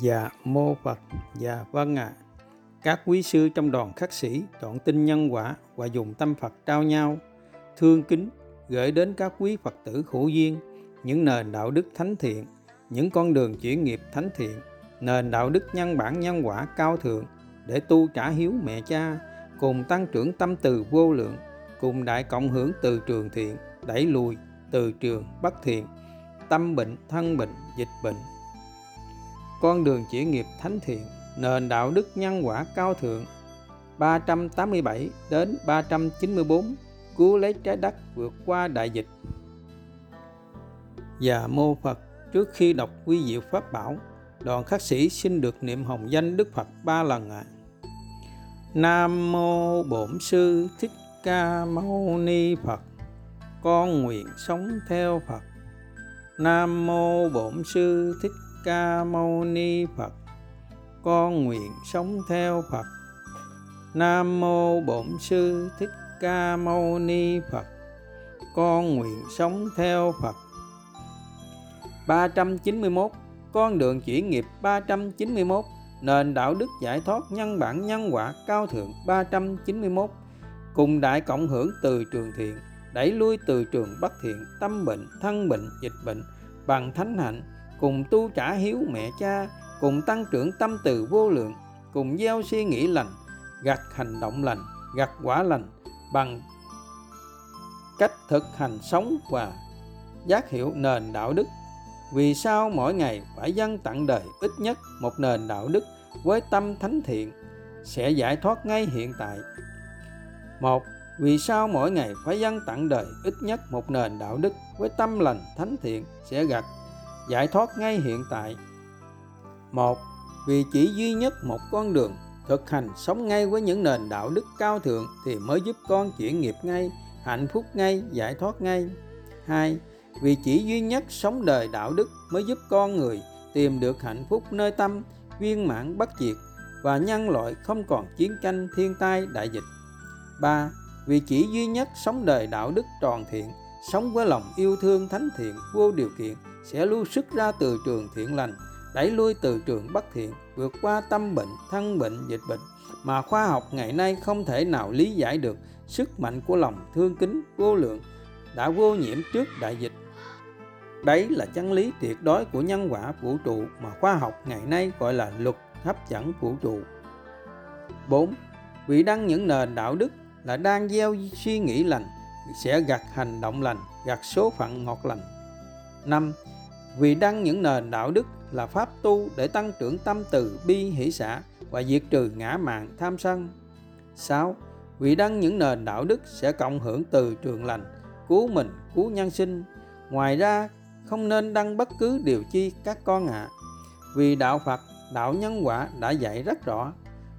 Dạ mô Phật, dạ vâng ạ. À. Các quý sư trong đoàn khắc sĩ chọn tin nhân quả và dùng tâm Phật trao nhau, thương kính gửi đến các quý Phật tử hữu duyên những nền đạo đức thánh thiện, những con đường chuyển nghiệp thánh thiện, nền đạo đức nhân bản nhân quả cao thượng để tu trả hiếu mẹ cha, cùng tăng trưởng tâm từ vô lượng, cùng đại cộng hưởng từ trường thiện, đẩy lùi từ trường bất thiện, tâm bệnh, thân bệnh, dịch bệnh, con đường chỉ nghiệp thánh thiện, nền đạo đức nhân quả cao thượng 387 đến 394 cứu lấy trái đất vượt qua đại dịch. Và mô Phật trước khi đọc quy diệu pháp bảo, đoàn khắc sĩ xin được niệm hồng danh Đức Phật ba lần ạ. À. Nam mô Bổn sư Thích Ca Mâu Ni Phật. Con nguyện sống theo Phật. Nam mô Bổn sư Thích Ca Mâu Ni Phật, con nguyện sống theo Phật. Nam mô Bổn sư Thích Ca Mâu Ni Phật, con nguyện sống theo Phật. 391 con đường chuyển nghiệp 391 nền đạo đức giải thoát nhân bản nhân quả cao thượng 391 cùng đại cộng hưởng từ trường thiện, đẩy lui từ trường bất thiện, tâm bệnh, thân bệnh, dịch bệnh, bằng thánh hạnh cùng tu trả hiếu mẹ cha, cùng tăng trưởng tâm từ vô lượng, cùng gieo suy nghĩ lành, gặt hành động lành, gặt quả lành bằng cách thực hành sống và giác hiểu nền đạo đức. Vì sao mỗi ngày phải dâng tặng đời ít nhất một nền đạo đức với tâm thánh thiện sẽ giải thoát ngay hiện tại. Một, vì sao mỗi ngày phải dâng tặng đời ít nhất một nền đạo đức với tâm lành thánh thiện sẽ gặt giải thoát ngay hiện tại. Một, vì chỉ duy nhất một con đường thực hành sống ngay với những nền đạo đức cao thượng thì mới giúp con chuyển nghiệp ngay, hạnh phúc ngay, giải thoát ngay. Hai, vì chỉ duy nhất sống đời đạo đức mới giúp con người tìm được hạnh phúc nơi tâm, viên mãn bất diệt và nhân loại không còn chiến tranh thiên tai đại dịch. Ba, Vì chỉ duy nhất sống đời đạo đức tròn thiện, sống với lòng yêu thương thánh thiện, vô điều kiện, sẽ lưu xuất ra từ trường thiện lành, đẩy lui từ trường bất thiện, vượt qua tâm bệnh, thân bệnh, dịch bệnh. Mà khoa học ngày nay không thể nào lý giải được sức mạnh của lòng thương kính, vô lượng đã vô nhiễm trước đại dịch. Đấy là chân lý tuyệt đối của nhân quả vũ trụ mà khoa học ngày nay gọi là luật hấp dẫn vũ trụ. 4. vị đăng những nền đạo đức là đang gieo suy nghĩ lành sẽ gặt hành động lành, gặt số phận ngọt lành. 5 vì đăng những nền đạo đức là pháp tu để tăng trưởng tâm từ bi hỷ xã và diệt trừ ngã mạn tham sân. 6. Vì đăng những nền đạo đức sẽ cộng hưởng từ trường lành, cứu mình, cứu nhân sinh. Ngoài ra, không nên đăng bất cứ điều chi các con ạ. À. Vì đạo Phật, đạo nhân quả đã dạy rất rõ.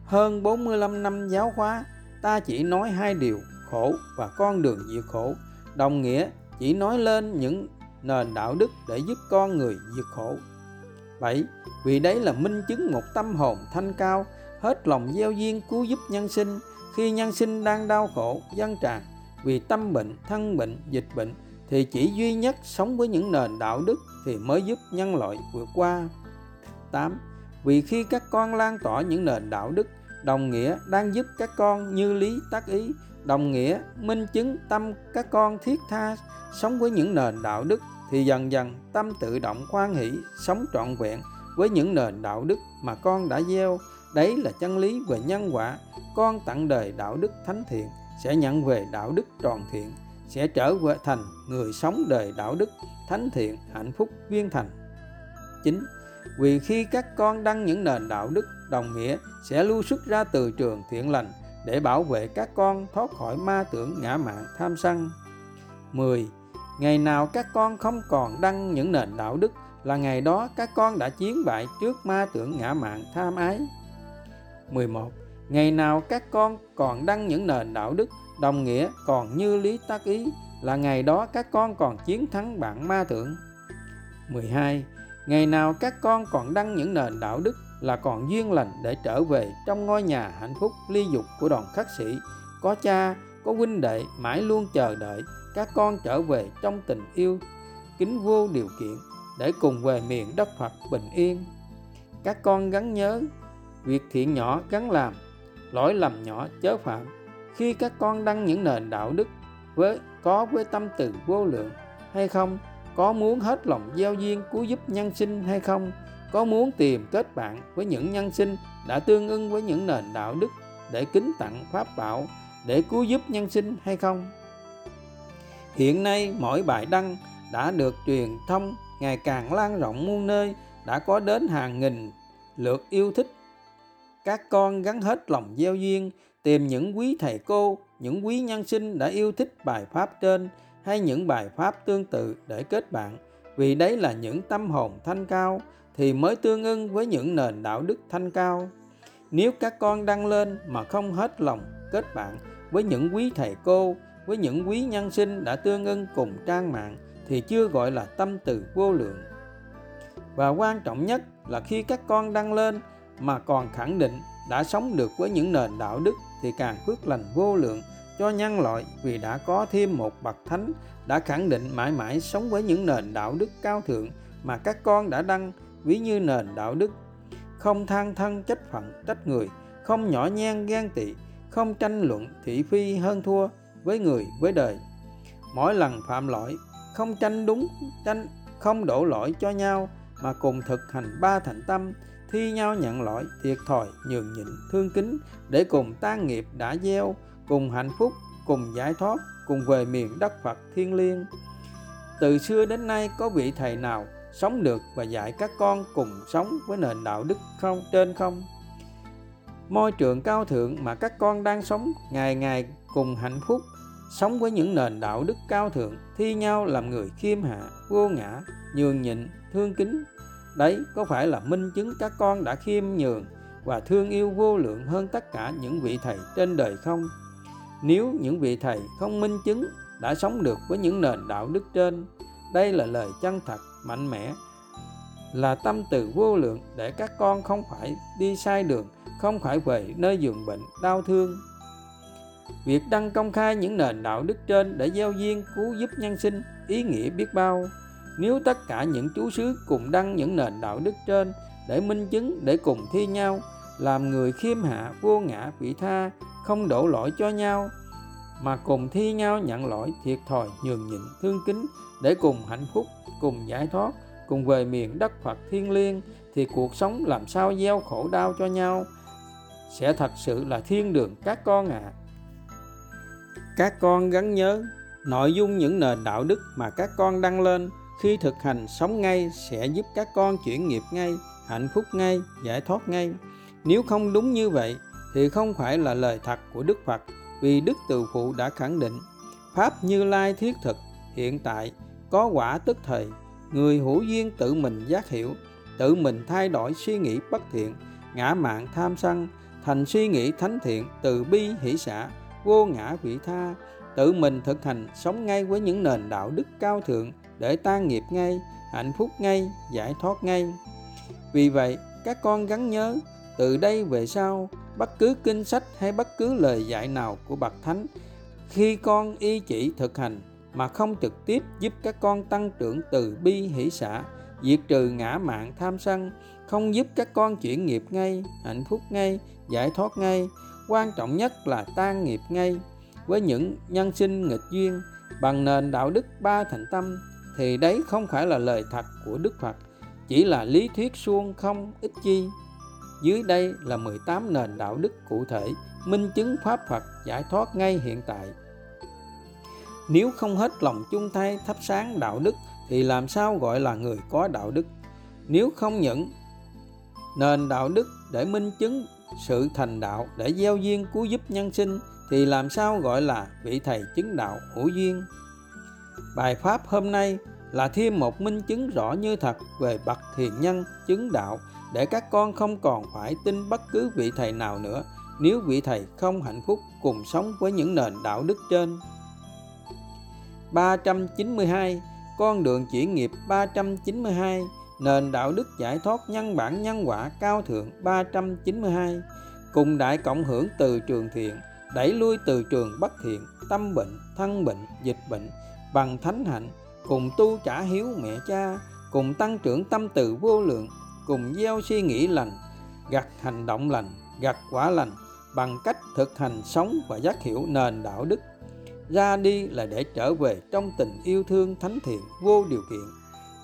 Hơn 45 năm giáo hóa, ta chỉ nói hai điều khổ và con đường diệt khổ. Đồng nghĩa chỉ nói lên những nền đạo đức để giúp con người diệt khổ. 7. Vì đấy là minh chứng một tâm hồn thanh cao, hết lòng gieo duyên cứu giúp nhân sinh khi nhân sinh đang đau khổ, dân tràn vì tâm bệnh, thân bệnh, dịch bệnh thì chỉ duy nhất sống với những nền đạo đức thì mới giúp nhân loại vượt qua. 8. Vì khi các con lan tỏa những nền đạo đức, đồng nghĩa đang giúp các con như lý tác ý, đồng nghĩa, minh chứng tâm các con thiết tha sống với những nền đạo đức thì dần dần tâm tự động khoan hỷ, sống trọn vẹn với những nền đạo đức mà con đã gieo đấy là chân lý về nhân quả con tặng đời đạo đức thánh thiện, sẽ nhận về đạo đức tròn thiện, sẽ trở về thành người sống đời đạo đức thánh thiện, hạnh phúc, viên thành 9. Vì khi các con đăng những nền đạo đức đồng nghĩa, sẽ lưu xuất ra từ trường thiện lành để bảo vệ các con thoát khỏi ma tưởng ngã mạn tham sân. 10 Ngày nào các con không còn đăng những nền đạo đức là ngày đó các con đã chiến bại trước ma tưởng ngã mạn tham ái. 11. Ngày nào các con còn đăng những nền đạo đức đồng nghĩa còn như lý tác ý là ngày đó các con còn chiến thắng bạn ma tưởng. 12. Ngày nào các con còn đăng những nền đạo đức là còn duyên lành để trở về trong ngôi nhà hạnh phúc ly dục của đoàn khắc sĩ, có cha, có huynh đệ mãi luôn chờ đợi các con trở về trong tình yêu kính vô điều kiện để cùng về miền đất Phật bình yên. các con gắn nhớ việc thiện nhỏ gắn làm lỗi lầm nhỏ chớ phạm khi các con đăng những nền đạo đức với có với tâm từ vô lượng hay không có muốn hết lòng gieo duyên cứu giúp nhân sinh hay không có muốn tìm kết bạn với những nhân sinh đã tương ưng với những nền đạo đức để kính tặng pháp bảo để cứu giúp nhân sinh hay không? Hiện nay mỗi bài đăng đã được truyền thông ngày càng lan rộng muôn nơi, đã có đến hàng nghìn lượt yêu thích. Các con gắn hết lòng gieo duyên, tìm những quý thầy cô, những quý nhân sinh đã yêu thích bài pháp trên hay những bài pháp tương tự để kết bạn. Vì đấy là những tâm hồn thanh cao thì mới tương ưng với những nền đạo đức thanh cao. Nếu các con đăng lên mà không hết lòng kết bạn với những quý thầy cô, với những quý nhân sinh đã tương ưng cùng trang mạng, thì chưa gọi là tâm từ vô lượng. Và quan trọng nhất là khi các con đăng lên mà còn khẳng định đã sống được với những nền đạo đức thì càng phước lành vô lượng cho nhân loại vì đã có thêm một bậc thánh, đã khẳng định mãi mãi sống với những nền đạo đức cao thượng mà các con đã đăng ví như nền đạo đức, không than thân trách phận trách người, không nhỏ nhen ghen tị, không tranh luận thị phi hơn thua với người với đời. Mỗi lần phạm lỗi, không tranh đúng, tranh, không đổ lỗi cho nhau mà cùng thực hành ba thành tâm, thi nhau nhận lỗi thiệt thòi, nhường nhịn, thương kính để cùng tan nghiệp đã gieo, cùng hạnh phúc, cùng giải thoát, cùng về miền đất phật thiên liêng. Từ xưa đến nay có vị thầy nào sống được và dạy các con cùng sống với nền đạo đức không, trên không. Môi trường cao thượng mà các con đang sống ngày ngày cùng hạnh phúc, sống với những nền đạo đức cao thượng, thi nhau làm người khiêm hạ, vô ngã, nhường nhịn, thương kính. Đấy, có phải là minh chứng các con đã khiêm nhường và thương yêu vô lượng hơn tất cả những vị thầy trên đời không? Nếu những vị thầy không minh chứng đã sống được với những nền đạo đức trên, đây là lời chân thật mạnh mẽ, là tâm từ vô lượng để các con không phải đi sai đường, không phải về nơi giường bệnh đau thương. Việc đăng công khai những nền đạo đức trên để gieo duyên, cứu giúp nhân sinh, ý nghĩa biết bao. Nếu tất cả những chú xứ cùng đăng những nền đạo đức trên để minh chứng, để cùng thi nhau, làm người khiêm hạ, vô ngã, vị tha, không đổ lỗi cho nhau, mà cùng thi nhau nhận lỗi thiệt thòi, nhường nhịn, thương kính để cùng hạnh phúc cùng giải thoát, cùng về miền đất Phật thiên liêng thì cuộc sống làm sao gieo khổ đau cho nhau? Sẽ thật sự là thiên đường các con ạ. À. các con gắn nhớ nội dung những nền đạo đức mà các con đăng lên. Khi thực hành sống ngay sẽ giúp các con chuyển nghiệp ngay, hạnh phúc ngay, giải thoát ngay. Nếu không đúng như vậy thì không phải là lời thật của đức phật, vì đức từ phụ đã khẳng định. Pháp như lai thiết thực hiện tại có quả tức thời, người hữu duyên tự mình giác hiểu, tự mình thay đổi suy nghĩ bất thiện, ngã mạn tham sân, thành suy nghĩ thánh thiện, từ bi hỷ xã vô ngã vị tha. Tự mình thực hành sống ngay với những nền đạo đức cao thượng, để tan nghiệp ngay, hạnh phúc ngay, giải thoát ngay. Vì vậy, các con gắn nhớ, từ đây về sau, bất cứ kinh sách hay bất cứ lời dạy nào của bậc thánh, khi con y chỉ thực hành mà không trực tiếp giúp các con tăng trưởng từ bi hỷ xã, diệt trừ ngã mạng tham sân, không giúp các con chuyển nghiệp ngay, hạnh phúc ngay, giải thoát ngay. Quan trọng nhất là tan nghiệp ngay. Với những nhân sinh nghịch duyên, bằng nền đạo đức ba thành tâm, thì đấy không phải là lời thật của Đức Phật, chỉ là lý thuyết suông không ích chi. Dưới đây là 18 nền đạo đức cụ thể, minh chứng pháp Phật giải thoát ngay hiện tại nếu không hết lòng chung tay thắp sáng đạo đức, thì làm sao gọi là người có đạo đức? Nếu không những nền đạo đức để minh chứng sự thành đạo, để gieo duyên cứu giúp nhân sinh, thì làm sao gọi là vị thầy chứng đạo hữu duyên? Bài pháp hôm nay là thêm một minh chứng rõ như thật về bậc thiền nhân chứng đạo, để các con không còn phải tin bất cứ vị thầy nào nữa, nếu vị thầy không hạnh phúc cùng sống với những nền đạo đức trên. 392 con đường chuyển nghiệp 392 nền đạo đức giải thoát nhân bản nhân quả cao thượng 392 cùng đại cộng hưởng từ trường thiện, đẩy lui từ trường bất thiện, tâm bệnh, thân bệnh, dịch bệnh, bằng thánh hạnh, cùng tu trả hiếu mẹ cha, cùng tăng trưởng tâm từ vô lượng, cùng gieo suy nghĩ lành, gặt hành động lành, gặt quả lành, bằng cách thực hành sống và giác hiểu nền đạo đức ra đi là để trở về trong tình yêu thương thánh thiện vô điều kiện.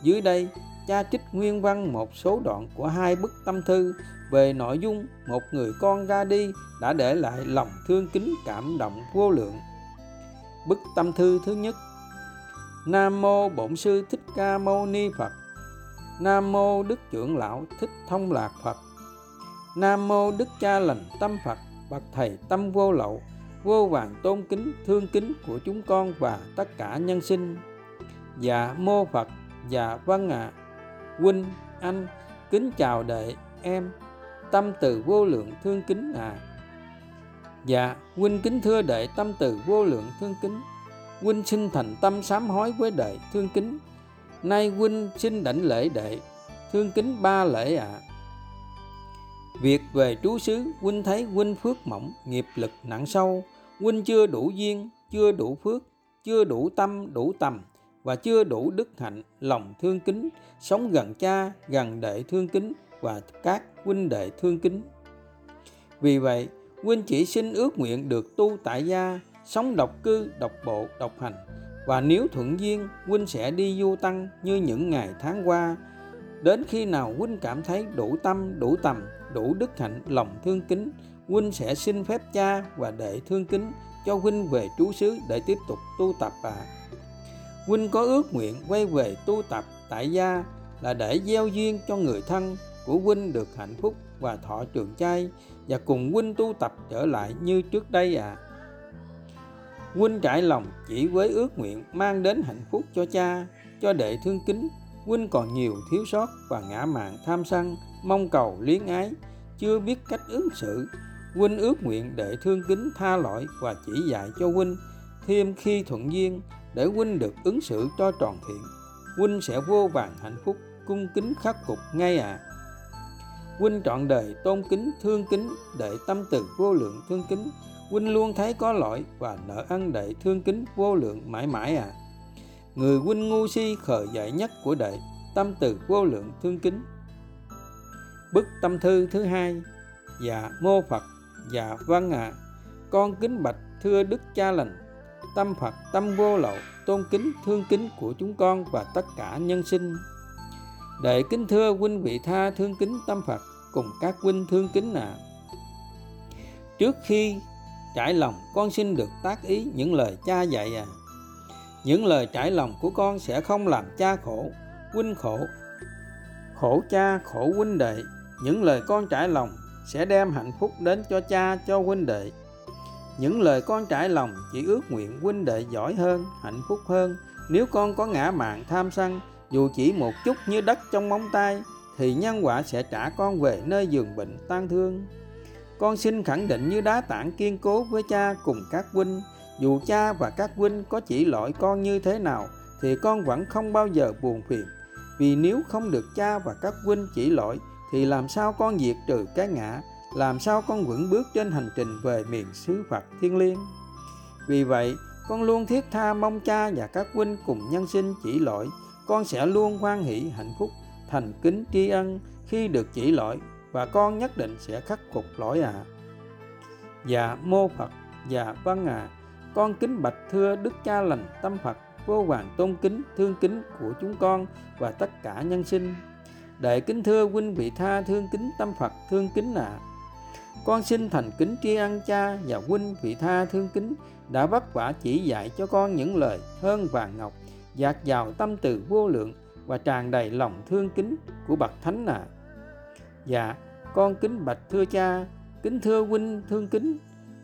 Dưới đây, cha trích nguyên văn một số đoạn của hai bức tâm thư về nội dung một người con ra đi đã để lại lòng thương kính cảm động vô lượng. Bức tâm thư thứ nhất, nam mô bổn sư thích ca mâu ni phật. Nam mô đức trưởng lão thích thông lạc phật. Nam mô đức cha lành tâm phật, bậc thầy tâm vô lậu vô vàng tôn kính, thương kính của chúng con và tất cả nhân sinh. Dạ mô phật dạ vâng ạ à. huynh, anh, kính chào đệ, em. Tâm từ vô lượng thương kính à dạ huynh kính thưa đệ, tâm từ vô lượng thương kính. Huynh xin thành tâm sám hối với đệ, thương kính. Nay huynh xin đảnh lễ đệ, thương kính ba lễ ạ. À. việc về trú xứ, huynh thấy huynh phước mỏng, nghiệp lực nặng sâu huynh chưa đủ duyên, chưa đủ phước, chưa đủ tâm, đủ tầm và chưa đủ đức hạnh, lòng thương kính, sống gần cha, gần đệ thương kính và các huynh đệ thương kính. Vì vậy, huynh chỉ xin ước nguyện được tu tại gia, sống độc cư, độc bộ, độc hành và nếu thuận duyên, huynh sẽ đi du tăng như những ngày tháng qua. Đến khi nào huynh cảm thấy đủ tâm, đủ tầm, đủ đức hạnh, lòng thương kính huynh sẽ xin phép cha và đệ thương kính cho huynh về trú xứ để tiếp tục tu tập à. huynh có ước nguyện quay về tu tập tại gia là để gieo duyên cho người thân của huynh được hạnh phúc và thọ trường chay và cùng huynh tu tập trở lại như trước đây à. huynh trải lòng chỉ với ước nguyện mang đến hạnh phúc cho cha, cho đệ thương kính huynh còn nhiều thiếu sót và ngã mạn tham sân, mong cầu liếng ái, chưa biết cách ứng xử huynh ước nguyện để thương kính tha lỗi và chỉ dạy cho huynh, thêm khi thuận duyên để huynh được ứng xử cho tròn thiện. Huynh sẽ vô vàng hạnh phúc, cung kính khắc phục ngay à huynh trọn đời tôn kính, thương kính để tâm từ vô lượng thương kính. Huynh luôn thấy có lỗi và nợ ân đệ thương kính vô lượng mãi mãi à người huynh ngu si khờ dại nhất của đệ, tâm từ vô lượng thương kính. Bức tâm thư thứ hai dạ mô phật dạ vâng ạ à. con kính bạch thưa đức cha lành, tâm phật, tâm vô lậu, tôn kính, thương kính của chúng con và tất cả nhân sinh đệ kính thưa huynh vị tha thương kính tâm phật cùng các huynh thương kính ạ à. trước khi trải lòng con xin được tác ý những lời cha dạy à những lời trải lòng của con sẽ không làm cha khổ, huynh khổ khổ cha, khổ huynh đệ những lời con trải lòng sẽ đem hạnh phúc đến cho cha, cho huynh đệ. Những lời con trải lòng chỉ ước nguyện huynh đệ giỏi hơn, hạnh phúc hơn. Nếu con có ngã mạng tham sân, dù chỉ một chút như đất trong móng tay, thì nhân quả sẽ trả con về nơi giường bệnh tan thương. Con xin khẳng định như đá tảng kiên cố với cha cùng các huynh, dù cha và các huynh có chỉ lỗi con như thế nào, thì con vẫn không bao giờ buồn phiền. Vì nếu không được cha và các huynh chỉ lỗi thì làm sao con diệt trừ cái ngã? Làm sao con vững bước trên hành trình về miền xứ Phật thiên liêng? Vì vậy, con luôn thiết tha mong cha và các huynh cùng nhân sinh chỉ lỗi. Con sẽ luôn hoan hỷ, hạnh phúc, thành kính tri ân khi được chỉ lỗi và con nhất định sẽ khắc phục lỗi ạ. À. dạ mô phật. Dạ vâng ạ. À. con kính bạch thưa đức cha lành tâm phật, vô vàng tôn kính, thương kính của chúng con và tất cả nhân sinh đệ kính thưa huynh vị tha thương kính tâm phật, thương kính ạ à. con xin thành kính tri ân cha và huynh vị tha thương kính đã vất vả chỉ dạy cho con những lời hơn vàng ngọc, dạt dào tâm từ vô lượng và tràn đầy lòng thương kính của bậc thánh à. dạ con kính bạch thưa cha, kính thưa huynh thương kính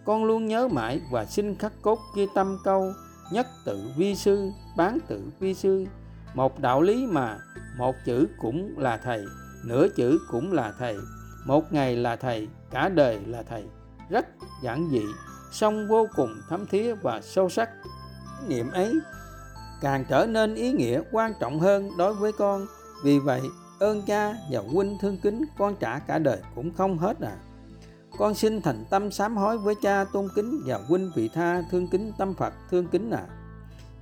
con luôn nhớ mãi và xin khắc cốt ghi tâm câu, nhất tự vi sư, bán tự vi sư một đạo lý mà một chữ cũng là thầy, nửa chữ cũng là thầy. Một ngày là thầy, cả đời là thầy. Rất giản dị, song vô cùng thấm thía và sâu sắc. Niệm ấy càng trở nên ý nghĩa quan trọng hơn đối với con. Vì vậy, ơn cha và huynh thương kính con trả cả đời cũng không hết à. Con xin thành tâm sám hối với cha tôn kính và huynh vị tha thương kính tâm phật thương kính à.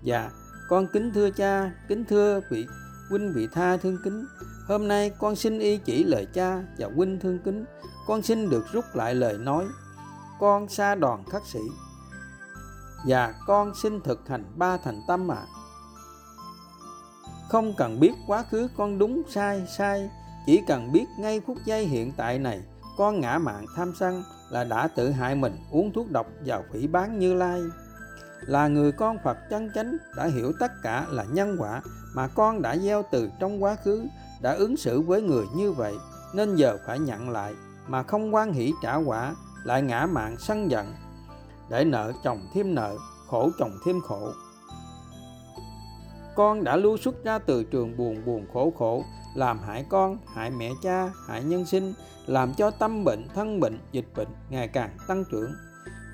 Dạ con kính thưa cha, kính thưa vị, huynh vị tha thương kính. Hôm nay con xin y chỉ lời cha và huynh thương kính. Con xin được rút lại lời nói. Con xa đoàn khắc sĩ. Và con xin thực hành ba thành tâm ạ. À. không cần biết quá khứ con đúng, sai sai. Chỉ cần biết ngay phút giây hiện tại này, con ngã mạng tham sân là đã tự hại mình uống thuốc độc vào phỉ bán như lai là người con Phật chân chánh đã hiểu tất cả là nhân quả mà con đã gieo từ trong quá khứ, đã ứng xử với người như vậy, nên giờ phải nhận lại mà không quan hỷ trả quả, lại ngã mạng sân giận, để nợ chồng thêm nợ, khổ chồng thêm khổ. Con đã lưu xuất ra từ trường buồn buồn khổ khổ, làm hại con, hại mẹ cha, hại nhân sinh, làm cho tâm bệnh, thân bệnh, dịch bệnh ngày càng tăng trưởng.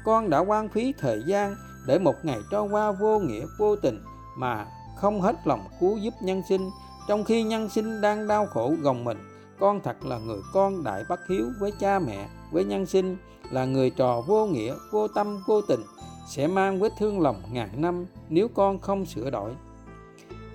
Con đã quan phí thời gian để một ngày trôi qua vô nghĩa, vô tình mà không hết lòng cứu giúp nhân sinh. Trong khi nhân sinh đang đau khổ gồng mình, con thật là người con đại bất hiếu với cha mẹ, với nhân sinh, là người trò vô nghĩa, vô tâm, vô tình, sẽ mang vết thương lòng ngàn năm nếu con không sửa đổi.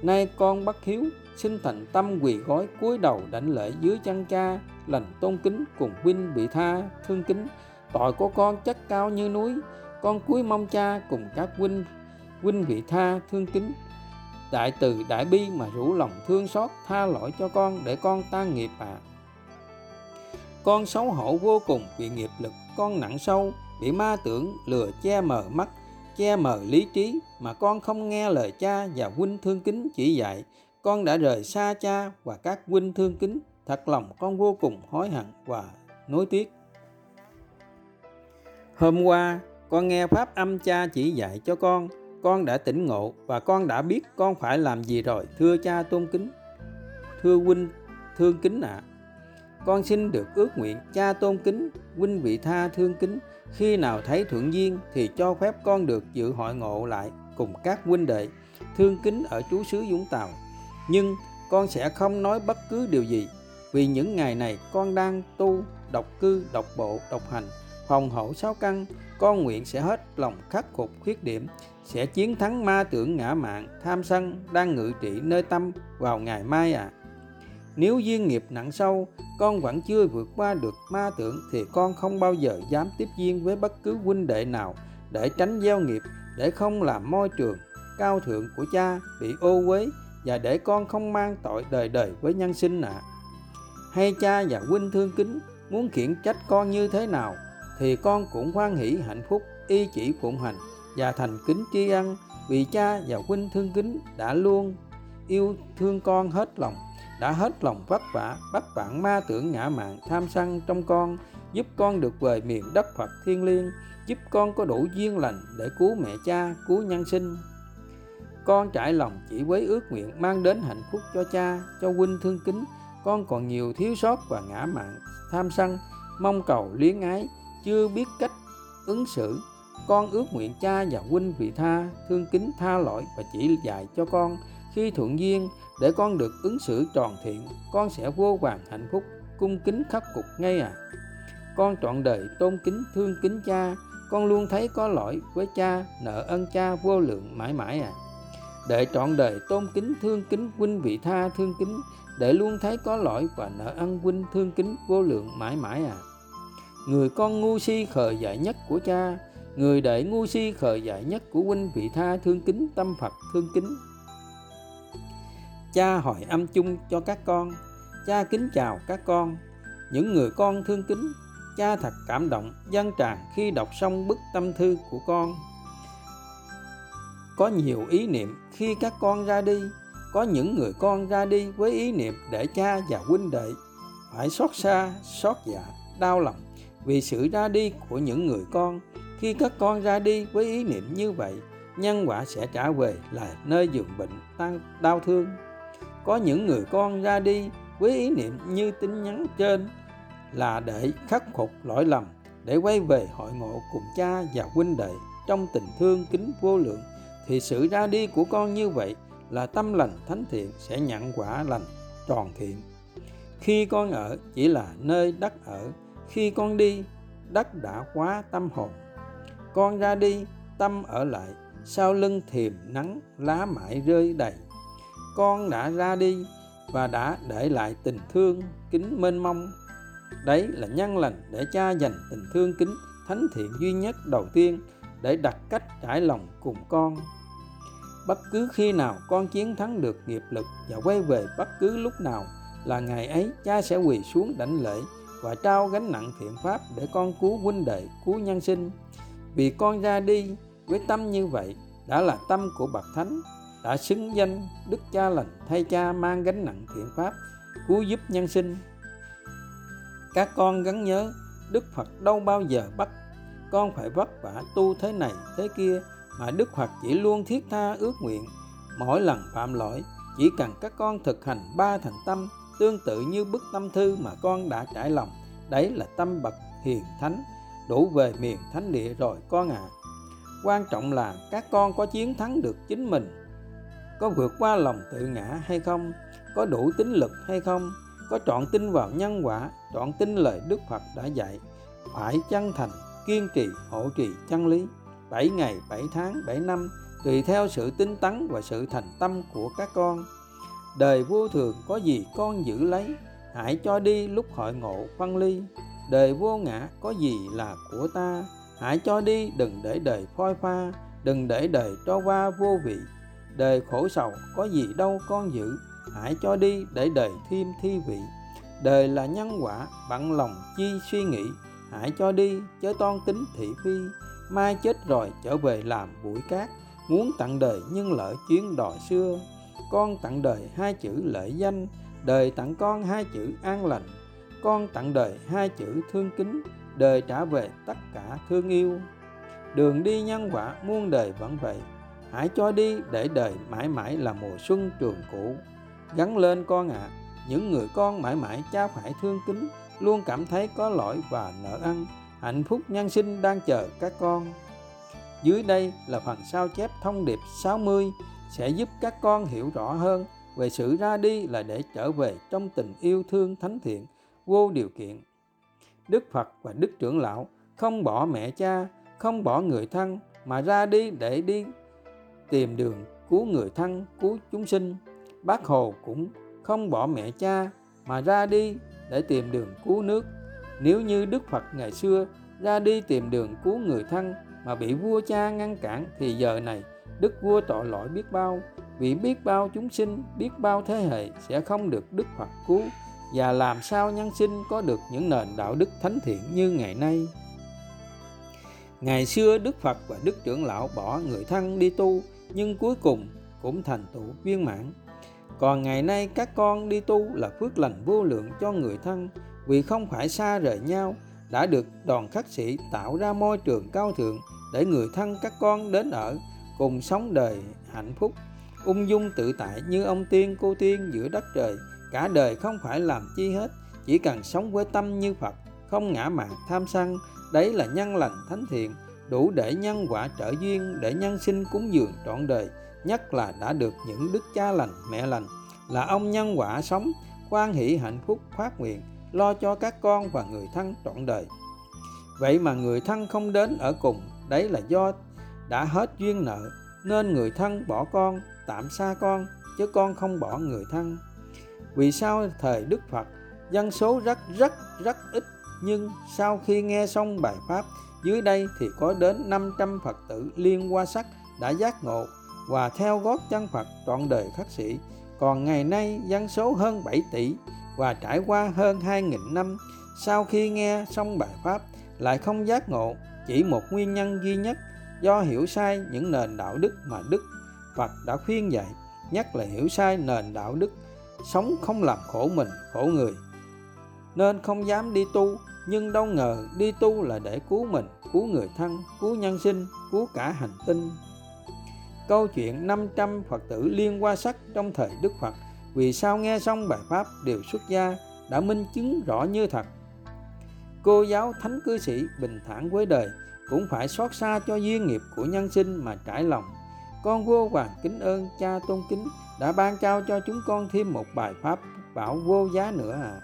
Nay con bất hiếu xin thành tâm quỳ gói cúi đầu đảnh lễ dưới chân cha, lành tôn kính cùng huynh bị tha, thương kính. Tội của con chất cao như núi con cuối mong cha cùng các huynh huynh vị tha thương kính. Đại từ đại bi mà rủ lòng thương xót, tha lỗi cho con để con tan nghiệp ạ. À. con xấu hổ vô cùng vì nghiệp lực, con nặng sâu bị ma tưởng lừa che mờ mắt, che mờ lý trí mà con không nghe lời cha và huynh thương kính chỉ dạy. Con đã rời xa cha và các huynh thương kính, thật lòng con vô cùng hối hận và nối tiếc. Hôm qua con nghe pháp âm cha chỉ dạy cho con con đã tỉnh ngộ và con đã biết con phải làm gì rồi, thưa cha tôn kính. Thưa huynh, thương kính ạ. À. con xin được ước nguyện, cha tôn kính, huynh vị tha thương kính. Khi nào thấy thuận duyên thì cho phép con được dự hội ngộ lại cùng các huynh đệ. Thương kính ở chú xứ Vũng Tàu. Nhưng con sẽ không nói bất cứ điều gì, vì những ngày này con đang tu độc cư độc bộ độc hành, phòng hậu sáu căn con nguyện sẽ hết lòng khắc phục khuyết điểm, sẽ chiến thắng ma tưởng ngã mạng, tham sân đang ngự trị nơi tâm vào ngày mai à nếu duyên nghiệp nặng sâu, con vẫn chưa vượt qua được ma tưởng thì con không bao giờ dám tiếp duyên với bất cứ huynh đệ nào để tránh gieo nghiệp, để không làm môi trường cao thượng của cha bị ô uế và để con không mang tội đời đời với nhân sinh ạ à. hay cha và huynh thương kính, muốn khiển trách con như thế nào thì con cũng hoan hỷ hạnh phúc, y chỉ phụng hành và thành kính tri ân vì cha và huynh thương kính đã luôn yêu thương con hết lòng, đã hết lòng vất vả, bắt vạn ma tưởng ngã mạng tham sân trong con, giúp con được về miền đất Phật thiên liêng, giúp con có đủ duyên lành để cứu mẹ cha, cứu nhân sinh. Con trải lòng chỉ với ước nguyện mang đến hạnh phúc cho cha, cho huynh thương kính. Con còn nhiều thiếu sót và ngã mạng tham sân. Mong cầu luyến ái chưa biết cách ứng xử, con ước nguyện cha và huynh vị tha, thương kính tha lỗi và chỉ dạy cho con. Khi thuận duyên, để con được ứng xử tròn thiện, con sẽ vô vàng hạnh phúc, cung kính khắc phục ngay à con trọn đời tôn kính, thương kính cha, con luôn thấy có lỗi với cha, nợ ân cha vô lượng mãi mãi à để trọn đời tôn kính, thương kính huynh vị tha, thương kính, để luôn thấy có lỗi và nợ ân huynh, thương kính vô lượng mãi mãi à người con ngu si khờ dại nhất của cha, người đệ ngu si khờ dại nhất của huynh vị tha thương kính tâm phật thương kính. Cha hỏi âm chung cho các con, cha kính chào các con. Những người con thương kính, cha thật cảm động dân tràn khi đọc xong bức tâm thư của con. Có nhiều ý niệm khi các con ra đi, có những người con ra đi với ý niệm để cha và huynh đệ phải xót xa, xót dạ đau lòng vì sự ra đi của những người con, khi các con ra đi với ý niệm như vậy, nhân quả sẽ trả về là nơi giường bệnh tăng đau thương. Có những người con ra đi với ý niệm như tin nhắn trên là để khắc phục lỗi lầm, để quay về hội ngộ cùng cha và huynh đệ trong tình thương kính vô lượng, thì sự ra đi của con như vậy là tâm lành thánh thiện sẽ nhận quả lành tròn thiện. Khi con ở chỉ là nơi đất ở khi con đi, đất đã quá tâm hồn. Con ra đi, tâm ở lại, sau lưng thềm nắng, lá mãi rơi đầy. Con đã ra đi và đã để lại tình thương kính mênh mông. Đấy là nhân lành để cha dành tình thương kính thánh thiện duy nhất đầu tiên để đặt cách trải lòng cùng con. Bất cứ khi nào con chiến thắng được nghiệp lực và quay về bất cứ lúc nào là ngày ấy, cha sẽ quỳ xuống đảnh lễ và trao gánh nặng thiện pháp để con cứu huynh đệ, cứu nhân sinh. Vì con ra đi với tâm như vậy đã là tâm của bậc thánh, đã xứng danh đức cha lành thay cha mang gánh nặng thiện pháp cứu giúp nhân sinh. Các con gắn nhớ, đức phật đâu bao giờ bắt con phải vất vả tu thế này thế kia mà đức phật chỉ luôn thiết tha ước nguyện. Mỗi lần phạm lỗi, chỉ cần các con thực hành ba thành tâm tương tự như bức tâm thư mà con đã trải lòng. Đấy là tâm bậc hiền thánh, đủ về miền thánh địa rồi con ạ. À. quan trọng là các con có chiến thắng được chính mình. Có vượt qua lòng tự ngã hay không? Có đủ tính lực hay không? Có trọn tin vào nhân quả, trọn tin lời đức phật đã dạy, phải chân thành, kiên trì, hộ trì chân lý. 7 ngày 7 tháng 7 năm, tùy theo sự tinh tấn và sự thành tâm của các con đời vô thường có gì con giữ lấy? Hãy cho đi lúc hội ngộ phân ly. Đời vô ngã có gì là của ta? Hãy cho đi, đừng để đời phôi pha, đừng để đời cho qua vô vị. Đời khổ sầu có gì đâu con giữ, hãy cho đi để đời thêm thi vị. Đời là nhân quả bận lòng chi suy nghĩ, hãy cho đi, chớ toan tính thị phi. Mai chết rồi trở về làm bụi cát, muốn tặng đời nhưng lỡ chuyến đò xưa con tặng đời hai chữ lợi danh đời tặng con hai chữ an lành. Con tặng đời hai chữ thương kính đời trả về tất cả thương yêu. Đường đi nhân quả muôn đời vẫn vậy hãy cho đi để đời mãi mãi là mùa xuân trường cũ. Gắn lên con ạ à, những người con mãi mãi cha phải thương kính luôn cảm thấy có lỗi và nợ ăn. Hạnh phúc nhân sinh đang chờ các con. Dưới đây là phần sao chép thông điệp 60 sẽ giúp các con hiểu rõ hơn về sự ra đi là để trở về trong tình yêu thương thánh thiện, vô điều kiện. Đức phật và đức trưởng lão không bỏ mẹ cha, không bỏ người thân mà ra đi để đi tìm đường cứu người thân, cứu chúng sinh. Bác hồ cũng không bỏ mẹ cha mà ra đi để tìm đường cứu nước. Nếu như đức phật ngày xưa ra đi tìm đường cứu người thân mà bị vua cha ngăn cản thì giờ này đức vua tội lỗi biết bao. Vì biết bao chúng sinh, biết bao thế hệ sẽ không được đức phật cứu. Và làm sao nhân sinh có được những nền đạo đức thánh thiện như ngày nay? Ngày xưa, đức phật và đức trưởng lão bỏ người thân đi tu, nhưng cuối cùng cũng thành tựu viên mãn. Còn ngày nay, các con đi tu là phước lành vô lượng cho người thân. Vì không phải xa rời nhau, đã được đoàn khắc sĩ tạo ra môi trường cao thượng để người thân các con đến ở cùng sống đời hạnh phúc, ung dung tự tại như ông tiên cô tiên giữa đất trời. Cả đời không phải làm chi hết, chỉ cần sống với tâm như phật, không ngã mạn tham sân. Đấy là nhân lành thánh thiện, đủ để nhân quả trợ duyên, để nhân sinh cúng dường trọn đời. Nhất là đã được những đức cha lành, mẹ lành, là ông nhân quả sống quan hỷ hạnh phúc, phát nguyện, lo cho các con và người thân trọn đời. Vậy mà người thân không đến ở cùng, đấy là do đã hết duyên nợ, nên người thân bỏ con, tạm xa con, chứ con không bỏ người thân vì sao thời đức phật, dân số rất rất rất ít, nhưng sau khi nghe xong bài pháp, dưới đây thì có đến 500 Phật tử liên qua sắc đã giác ngộ và theo gót chân Phật trọn đời khắc sĩ. Còn ngày nay, dân số hơn 7 tỷ và trải qua hơn 2.000 năm, sau khi nghe xong bài pháp, lại không giác ngộ, chỉ một nguyên nhân duy nhất do hiểu sai những nền đạo đức mà Đức Phật đã khuyên dạy, nhất là hiểu sai nền đạo đức sống không làm khổ mình, khổ người. Nên không dám đi tu, nhưng đâu ngờ đi tu là để cứu mình, cứu người thân, cứu nhân sinh, cứu cả hành tinh. Câu chuyện 500 Phật tử liên qua sắc trong thời Đức Phật vì sao nghe xong bài Pháp đều xuất gia đã minh chứng rõ như thật. Cô giáo thánh cư sĩ bình thản với đời cũng phải xót xa cho duyên nghiệp của nhân sinh mà trải lòng. Con vô hoàng kính ơn cha tôn kính đã ban trao cho chúng con thêm một bài pháp bảo vô giá nữa à.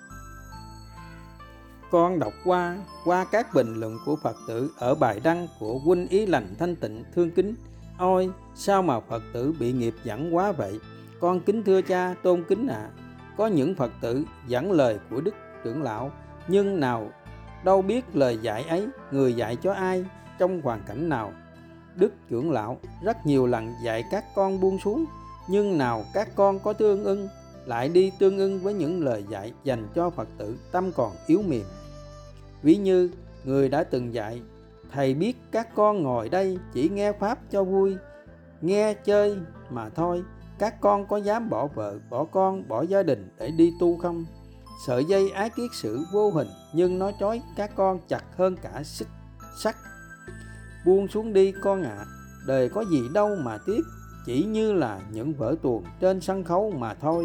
Con đọc qua qua các bình luận của Phật tử ở bài đăng của huynh ý lành thanh tịnh thương kính. Ôi, sao mà Phật tử bị nghiệp dẫn quá vậy? con kính thưa cha tôn kính ạ à. có những phật tử dẫn lời của đức trưởng lão nhưng nào đâu biết lời dạy ấy, người dạy cho ai, trong hoàn cảnh nào. Đức trưởng lão rất nhiều lần dạy các con buông xuống, nhưng nào các con có tương ưng, lại đi tương ưng với những lời dạy dành cho phật tử tâm còn yếu mềm. Ví như, người đã từng dạy, thầy biết các con ngồi đây chỉ nghe pháp cho vui, nghe chơi mà thôi, các con có dám bỏ vợ, bỏ con, bỏ gia đình để đi tu không? Sợi dây ái kiết sử vô hình nhưng nó trói các con chặt hơn cả xích sắt. Buông xuống đi con ạ. À, đời có gì đâu mà tiếc chỉ như là những vở tuồng trên sân khấu mà thôi.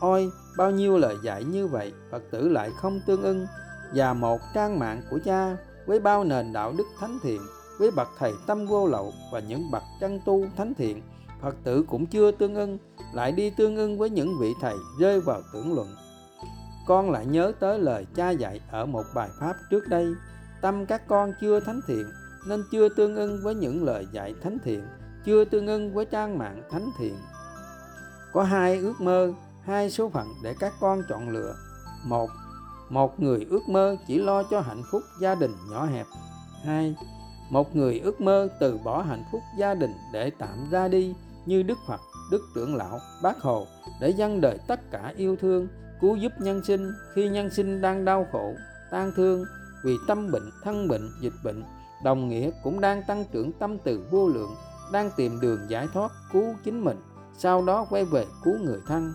Ôi bao nhiêu lời dạy như vậy phật tử lại không tương ưng. Và một trang mạng của cha với bao nền đạo đức thánh thiện với bậc thầy tâm vô lậu và những bậc chân tu thánh thiện phật tử cũng chưa tương ưng lại đi tương ưng với những vị thầy rơi vào tưởng luận con lại nhớ tới lời cha dạy ở một bài pháp trước đây. Tâm các con chưa thánh thiện, nên chưa tương ưng với những lời dạy thánh thiện, chưa tương ưng với trang mạng thánh thiện. Có hai ước mơ, hai số phận để các con chọn lựa. Một một người ước mơ chỉ lo cho hạnh phúc gia đình nhỏ hẹp. Hai, một người ước mơ từ bỏ hạnh phúc gia đình để tạm ra đi như đức phật, đức trưởng lão, bác hồ, để dân đời tất cả yêu thương cứu giúp nhân sinh khi nhân sinh đang đau khổ, tan thương vì tâm bệnh, thân bệnh, dịch bệnh. Đồng nghĩa cũng đang tăng trưởng tâm từ vô lượng, đang tìm đường giải thoát, cứu chính mình, sau đó quay về cứu người thân.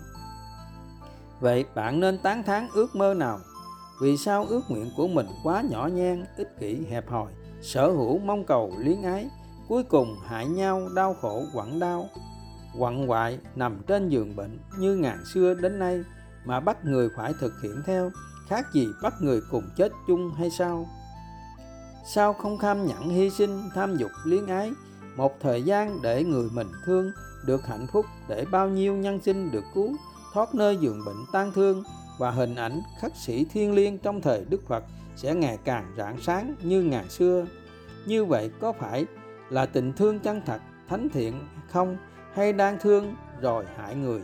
Vậy bạn nên tán thán ước mơ nào? Vì sao ước nguyện của mình quá nhỏ nhen, ích kỷ, hẹp hòi, sở hữu mong cầu, luyến ái, cuối cùng hại nhau, đau khổ, quặn đau? Quặn hoại nằm trên giường bệnh như ngàn xưa đến nay mà bắt người phải thực hiện theo khác gì bắt người cùng chết chung hay sao sao không kham nhẫn hy sinh tham dục luyến ái một thời gian để người mình thương được hạnh phúc để bao nhiêu nhân sinh được cứu thoát nơi giường bệnh tan thương và hình ảnh khắc sĩ thiên liêng trong thời Đức Phật sẽ ngày càng rạng sáng như ngày xưa. Như vậy có phải là tình thương chân thật, thánh thiện không hay đang thương rồi hại người?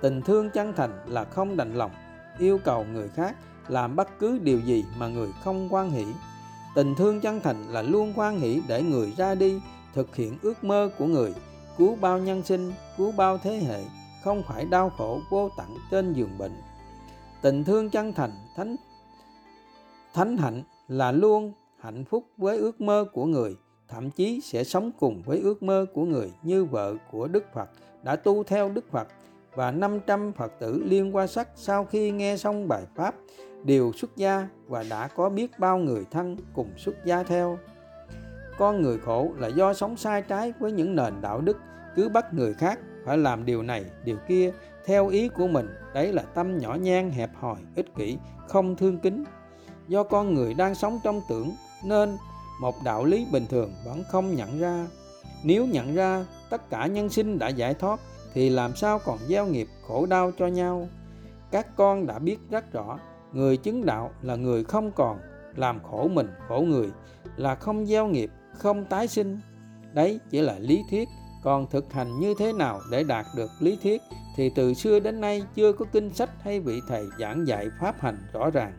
Tình thương chân thành là không đành lòng, yêu cầu người khác làm bất cứ điều gì mà người không quan hỷ. Tình thương chân thành là luôn quan hỷ để người ra đi thực hiện ước mơ của người, cứu bao nhân sinh, cứu bao thế hệ, không phải đau khổ vô tận trên giường bệnh tình thương chân thành thánh thánh hạnh là luôn hạnh phúc với ước mơ của người thậm chí sẽ sống cùng với ước mơ của người như vợ của Đức Phật đã tu theo Đức Phật và 500 Phật tử liên qua sắc sau khi nghe xong bài Pháp, đều xuất gia và đã có biết bao người thân cùng xuất gia theo. Con người khổ là do sống sai trái với những nền đạo đức, cứ bắt người khác phải làm điều này, điều kia, theo ý của mình. Đấy là tâm nhỏ nhan hẹp hòi, ích kỷ, không thương kính. Do con người đang sống trong tưởng, nên một đạo lý bình thường vẫn không nhận ra. Nếu nhận ra, tất cả nhân sinh đã giải thoát thì làm sao còn gieo nghiệp khổ đau cho nhau? Các con đã biết rất rõ người chứng đạo là người không còn làm khổ mình khổ người là không gieo nghiệp không tái sinh. Đấy chỉ là lý thuyết. Còn thực hành như thế nào để đạt được lý thuyết thì từ xưa đến nay chưa có kinh sách hay vị thầy giảng dạy pháp hành rõ ràng.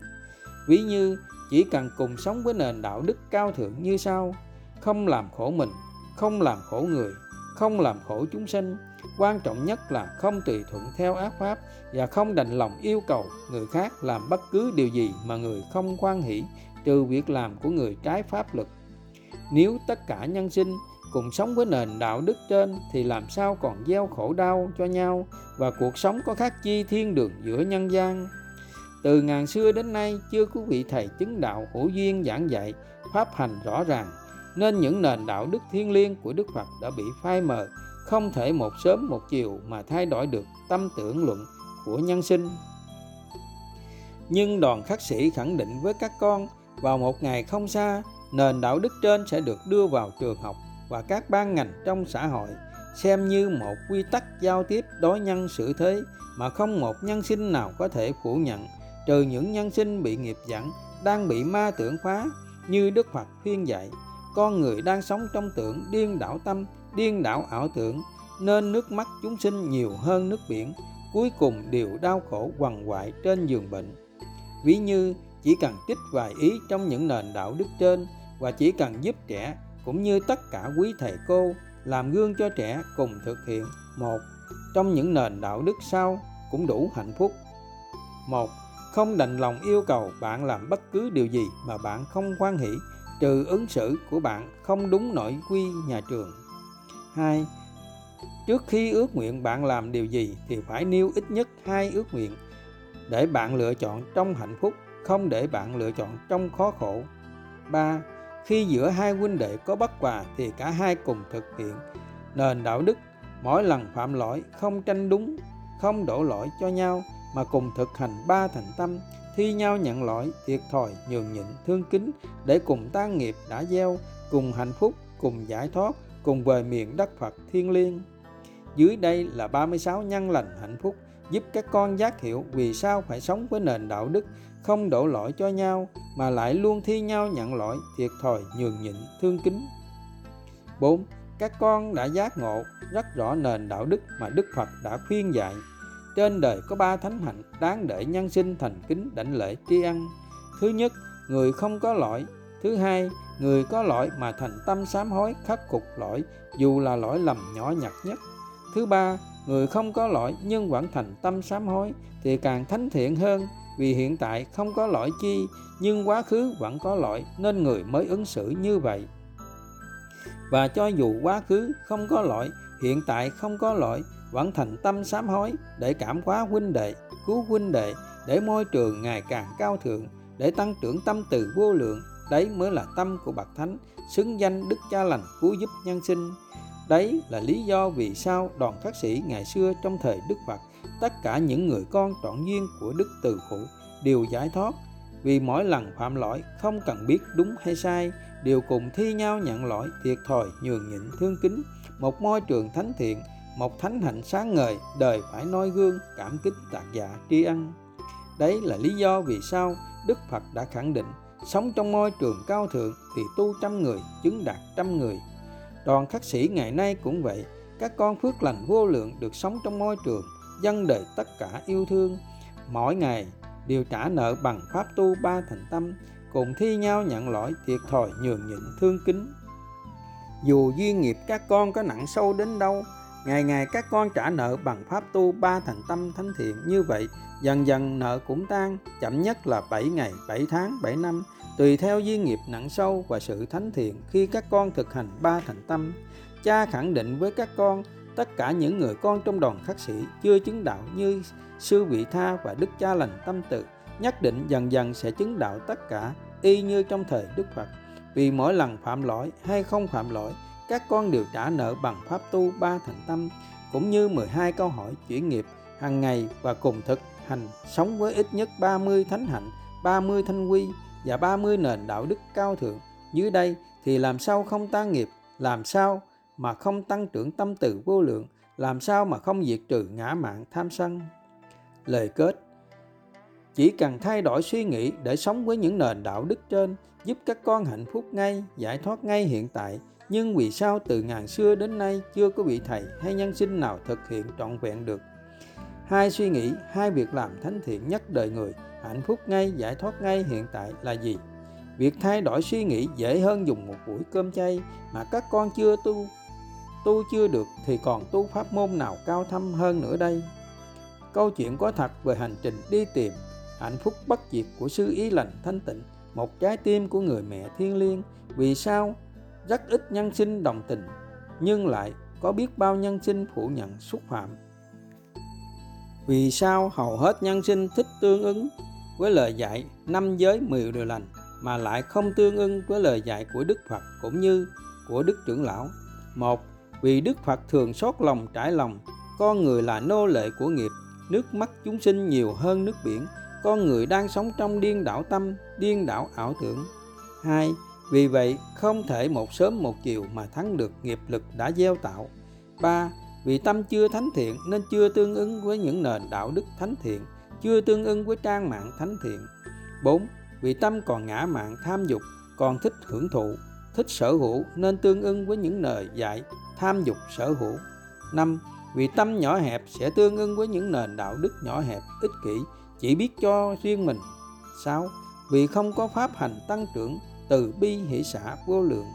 Ví như chỉ cần cùng sống với nền đạo đức cao thượng như sau, không làm khổ mình, không làm khổ người, không làm khổ chúng sinh, quan trọng nhất là không tùy thuận theo ác pháp và không đành lòng yêu cầu người khác làm bất cứ điều gì mà người không quan hỷ trừ việc làm của người trái pháp luật. Nếu tất cả nhân sinh cùng sống với nền đạo đức trên thì làm sao còn gieo khổ đau cho nhau và cuộc sống có khác chi thiên đường giữa nhân gian từ ngàn xưa đến nay chưa có vị thầy chứng đạo hữu duyên giảng dạy pháp hành rõ ràng nên những nền đạo đức thiên liêng của đức phật đã bị phai mờ, không thể một sớm một chiều mà thay đổi được tâm tưởng luận của nhân sinh. Nhưng đoàn khắc sĩ khẳng định với các con, vào một ngày không xa, nền đạo đức trên sẽ được đưa vào trường học và các ban ngành trong xã hội, xem như một quy tắc giao tiếp đối nhân xử thế mà không một nhân sinh nào có thể phủ nhận, trừ những nhân sinh bị nghiệp dẫn đang bị ma tưởng phá như Đức Phật khuyên dạy con người đang sống trong tưởng điên đảo tâm, điên đảo ảo tưởng, nên nước mắt chúng sinh nhiều hơn nước biển. Cuối cùng đều đau khổ quằn quại trên giường bệnh. Ví như chỉ cần trích vài ý trong những nền đạo đức trên và chỉ cần giúp trẻ cũng như tất cả quý thầy cô làm gương cho trẻ cùng thực hiện, một, trong những nền đạo đức sau cũng đủ hạnh phúc. Một, không đành lòng yêu cầu bạn làm bất cứ điều gì mà bạn không hoan hỷ trừ ứng xử của bạn không đúng nội quy nhà trường 2. Trước khi ước nguyện bạn làm điều gì thì phải nêu ít nhất hai ước nguyện để bạn lựa chọn trong hạnh phúc, không để bạn lựa chọn trong khó khổ. 3. Khi giữa hai huynh đệ có bất hòa thì cả hai cùng thực hiện nền đạo đức, mỗi lần phạm lỗi không tranh đúng, không đổ lỗi cho nhau mà cùng thực hành ba thành tâm, thi nhau nhận lỗi, thiệt thòi, nhường nhịn, thương kính để cùng tan nghiệp đã gieo, cùng hạnh phúc, cùng giải thoát, cùng về miền đất Phật thiên liêng. Dưới đây là 36 nhân lành hạnh phúc giúp các con giác hiểu vì sao phải sống với nền đạo đức không đổ lỗi cho nhau mà lại luôn thi nhau nhận lỗi thiệt thòi nhường nhịn thương kính 4. Các con đã giác ngộ rất rõ nền đạo đức mà Đức Phật đã khuyên dạy trên đời có ba thánh hạnh đáng để nhân sinh thành kính đảnh lễ tri ân. Thứ nhất, người không có lỗi. Thứ hai, người có lỗi mà thành tâm sám hối, khắc phục lỗi, dù là lỗi lầm nhỏ nhặt nhất. Thứ ba, người không có lỗi nhưng vẫn thành tâm sám hối thì càng thánh thiện hơn. Vì hiện tại không có lỗi chi, nhưng quá khứ vẫn có lỗi nên người mới ứng xử như vậy. Và cho dù quá khứ không có lỗi, hiện tại không có lỗi vẫn thành tâm sám hối để cảm hóa huynh đệ, cứu huynh đệ, để môi trường ngày càng cao thượng, để tăng trưởng tâm từ vô lượng. Đấy mới là tâm của bậc thánh, xứng danh đức cha lành cứu giúp nhân sinh. Đấy là lý do vì sao đoàn khắc sĩ ngày xưa trong thời đức phật, tất cả những người con trọn duyên của đức từ phụ đều giải thoát. Vì mỗi lần phạm lỗi không cần biết đúng hay sai, đều cùng thi nhau nhận lỗi thiệt thòi, nhường nhịn, thương kính. Một môi trường thánh thiện một thánh hạnh sáng ngời, đời phải noi gương, cảm kích tạc dạ tri ân. Đấy là lý do vì sao đức phật đã khẳng định, sống trong môi trường cao thượng thì tu trăm người, chứng đạt trăm người. Đoàn khắc sĩ ngày nay cũng vậy, các con phước lành vô lượng được sống trong môi trường dân đời tất cả yêu thương. Mỗi ngày, đều trả nợ bằng pháp tu ba thành tâm, cùng thi nhau nhận lỗi thiệt thòi nhường nhịn thương kính. Dù duyên nghiệp các con có nặng sâu đến đâu ngày ngày các con trả nợ bằng pháp tu ba thành tâm thánh thiện như vậy, dần dần nợ cũng tan, chậm nhất là 7 ngày 7 tháng 7 năm, tùy theo duyên nghiệp nặng sâu và sự thánh thiện khi các con thực hành ba thành tâm. Cha khẳng định với các con, tất cả những người con trong đoàn khắc sĩ chưa chứng đạo như sư vị tha và đức cha lành tâm tự, nhất định dần dần sẽ chứng đạo tất cả, y như trong thời đức phật. Vì mỗi lần phạm lỗi hay không phạm lỗi các con đều trả nợ bằng pháp tu ba thành tâm cũng như 12 câu hỏi chuyển nghiệp hàng ngày và cùng thực hành sống với ít nhất 30 thánh hạnh, 30 thanh quy và 30 nền đạo đức cao thượng. Dưới đây thì làm sao không tan nghiệp, làm sao mà không tăng trưởng tâm từ vô lượng, làm sao mà không diệt trừ ngã mạng tham sân. Lời kết Chỉ cần thay đổi suy nghĩ để sống với những nền đạo đức trên, giúp các con hạnh phúc ngay, giải thoát ngay hiện tại, nhưng vì sao từ ngàn xưa đến nay chưa có vị thầy hay nhân sinh nào thực hiện trọn vẹn được? Hai suy nghĩ, hai việc làm thánh thiện nhất đời người, hạnh phúc ngay, giải thoát ngay hiện tại là gì? Việc thay đổi suy nghĩ dễ hơn dùng một buổi cơm chay mà các con chưa tu tu chưa được thì còn tu pháp môn nào cao thâm hơn nữa đây? Câu chuyện có thật về hành trình đi tìm hạnh phúc bất diệt của sư ý lành thanh tịnh, một trái tim của người mẹ thiên liêng. Vì sao rất ít nhân sinh đồng tình nhưng lại có biết bao nhân sinh phủ nhận xúc phạm vì sao hầu hết nhân sinh thích tương ứng với lời dạy năm giới mười điều lành mà lại không tương ứng với lời dạy của Đức Phật cũng như của Đức trưởng lão? Một, vì Đức Phật thường xót lòng trải lòng, con người là nô lệ của nghiệp, nước mắt chúng sinh nhiều hơn nước biển, con người đang sống trong điên đảo tâm, điên đảo ảo tưởng. Hai, vì vậy không thể một sớm một chiều mà thắng được nghiệp lực đã gieo tạo. Ba, vì tâm chưa thánh thiện nên chưa tương ứng với những nền đạo đức thánh thiện, chưa tương ứng với trang mạng thánh thiện. 4. Vì tâm còn ngã mạng tham dục, còn thích hưởng thụ, thích sở hữu nên tương ứng với những lời dạy tham dục sở hữu. năm vì tâm nhỏ hẹp sẽ tương ứng với những nền đạo đức nhỏ hẹp ích kỷ chỉ biết cho riêng mình 6. Vì không có pháp hành tăng trưởng từ bi hỷ xã vô lượng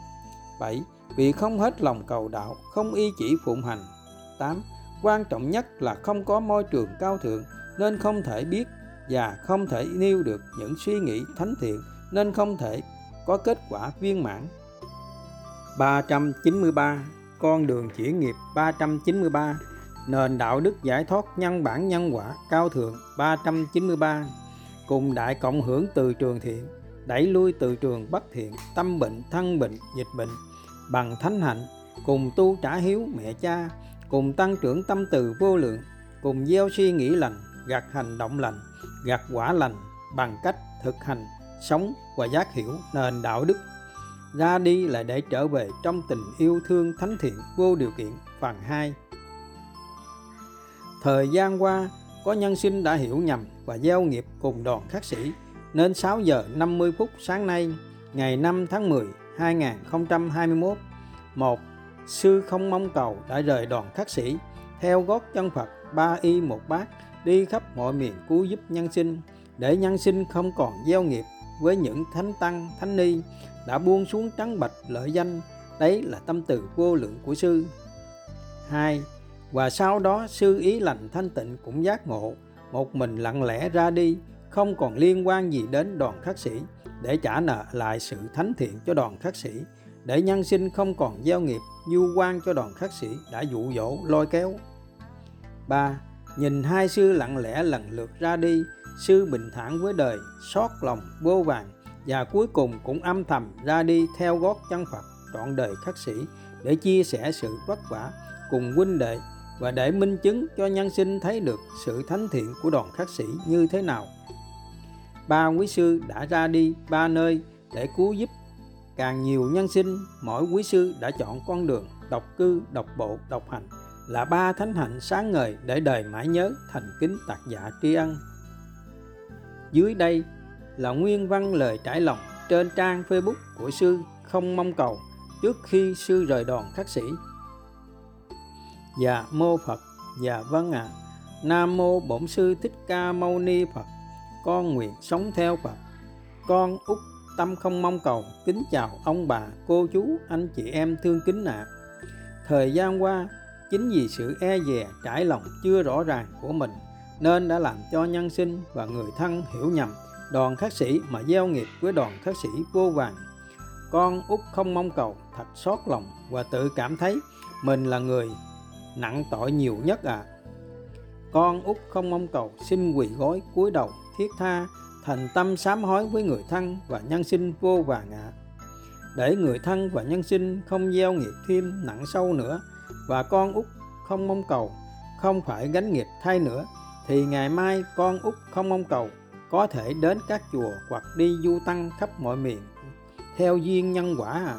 7. Vì không hết lòng cầu đạo, không y chỉ phụng hành 8. Quan trọng nhất là không có môi trường cao thượng, nên không thể biết và không thể nêu được những suy nghĩ thánh thiện, nên không thể có kết quả viên mãn 393 Con đường chuyển nghiệp 393 Nền đạo đức giải thoát nhân bản nhân quả cao thượng 393 Cùng đại cộng hưởng từ trường thiện Đẩy lui từ trường bất thiện Tâm bệnh, thân bệnh, dịch bệnh Bằng thánh hạnh Cùng tu trả hiếu mẹ cha Cùng tăng trưởng tâm từ vô lượng Cùng gieo suy nghĩ lành Gặt hành động lành Gặt quả lành Bằng cách thực hành Sống và giác hiểu nền đạo đức. Ra đi là để trở về trong tình yêu thương thánh thiện vô điều kiện phần 2 Thời gian qua, có nhân sinh đã hiểu nhầm và gieo nghiệp cùng đoàn khắc sĩ, nên 6 giờ 50 phút sáng nay, ngày 5 tháng 10, 2021, một Sư không mong cầu đã rời đoàn khắc sĩ, theo gót chân Phật ba y một bát, đi khắp mọi miền cứu giúp nhân sinh, để nhân sinh không còn gieo nghiệp với những thánh tăng, thánh ni đã buông xuống trắng bạch lợi danh, đấy là tâm từ vô lượng của sư. Hai và sau đó sư ý lành thanh tịnh cũng giác ngộ một mình lặng lẽ ra đi không còn liên quan gì đến đoàn khắc sĩ, để trả nợ lại sự thánh thiện cho đoàn khắc sĩ, để nhân sinh không còn gieo nghiệp du quan cho đoàn khắc sĩ đã dụ dỗ, lôi kéo ba, Nhìn hai sư lặng lẽ lần lượt ra đi, sư bình thản với đời, xót lòng, vô vàng, và cuối cùng cũng âm thầm ra đi theo gót chân Phật, trọn đời khắc sĩ, để chia sẻ sự vất vả cùng huynh đệ và để minh chứng cho nhân sinh thấy được sự thánh thiện của đoàn khắc sĩ như thế nào. Ba quý sư đã ra đi ba nơi để cứu giúp càng nhiều nhân sinh, mỗi quý sư đã chọn con đường độc cư, độc bộ, độc hành là ba thánh hạnh sáng ngời để đời mãi nhớ thành kính tạc dạ tri ân. Dưới đây là nguyên văn lời trải lòng trên trang Facebook của sư không mong cầu trước khi sư rời đoàn khắc sĩ Dạ mô Phật Dạ vâng ạ à. Nam mô Bổn sư Thích Ca Mâu Ni Phật con nguyện sống theo Phật. Con út tâm không mong cầu Kính chào ông bà, cô chú, anh chị em thương kính ạ. À. Thời gian qua Chính vì sự e dè trải lòng chưa rõ ràng của mình Nên đã làm cho nhân sinh và người thân hiểu nhầm Đoàn khắc sĩ mà gieo nghiệp với đoàn khắc sĩ vô vàng. Con út không mong cầu thật xót lòng và tự cảm thấy mình là người nặng tội nhiều nhất à con út không mong cầu xin quỳ gối cúi đầu thiết tha thành tâm sám hối với người thân và nhân sinh vô vàng ạ à. để người thân và nhân sinh không gieo nghiệp thêm nặng sâu nữa và con út không mong cầu không phải gánh nghiệp thay nữa thì ngày mai con út không mong cầu có thể đến các chùa hoặc đi du tăng khắp mọi miền theo duyên nhân quả à.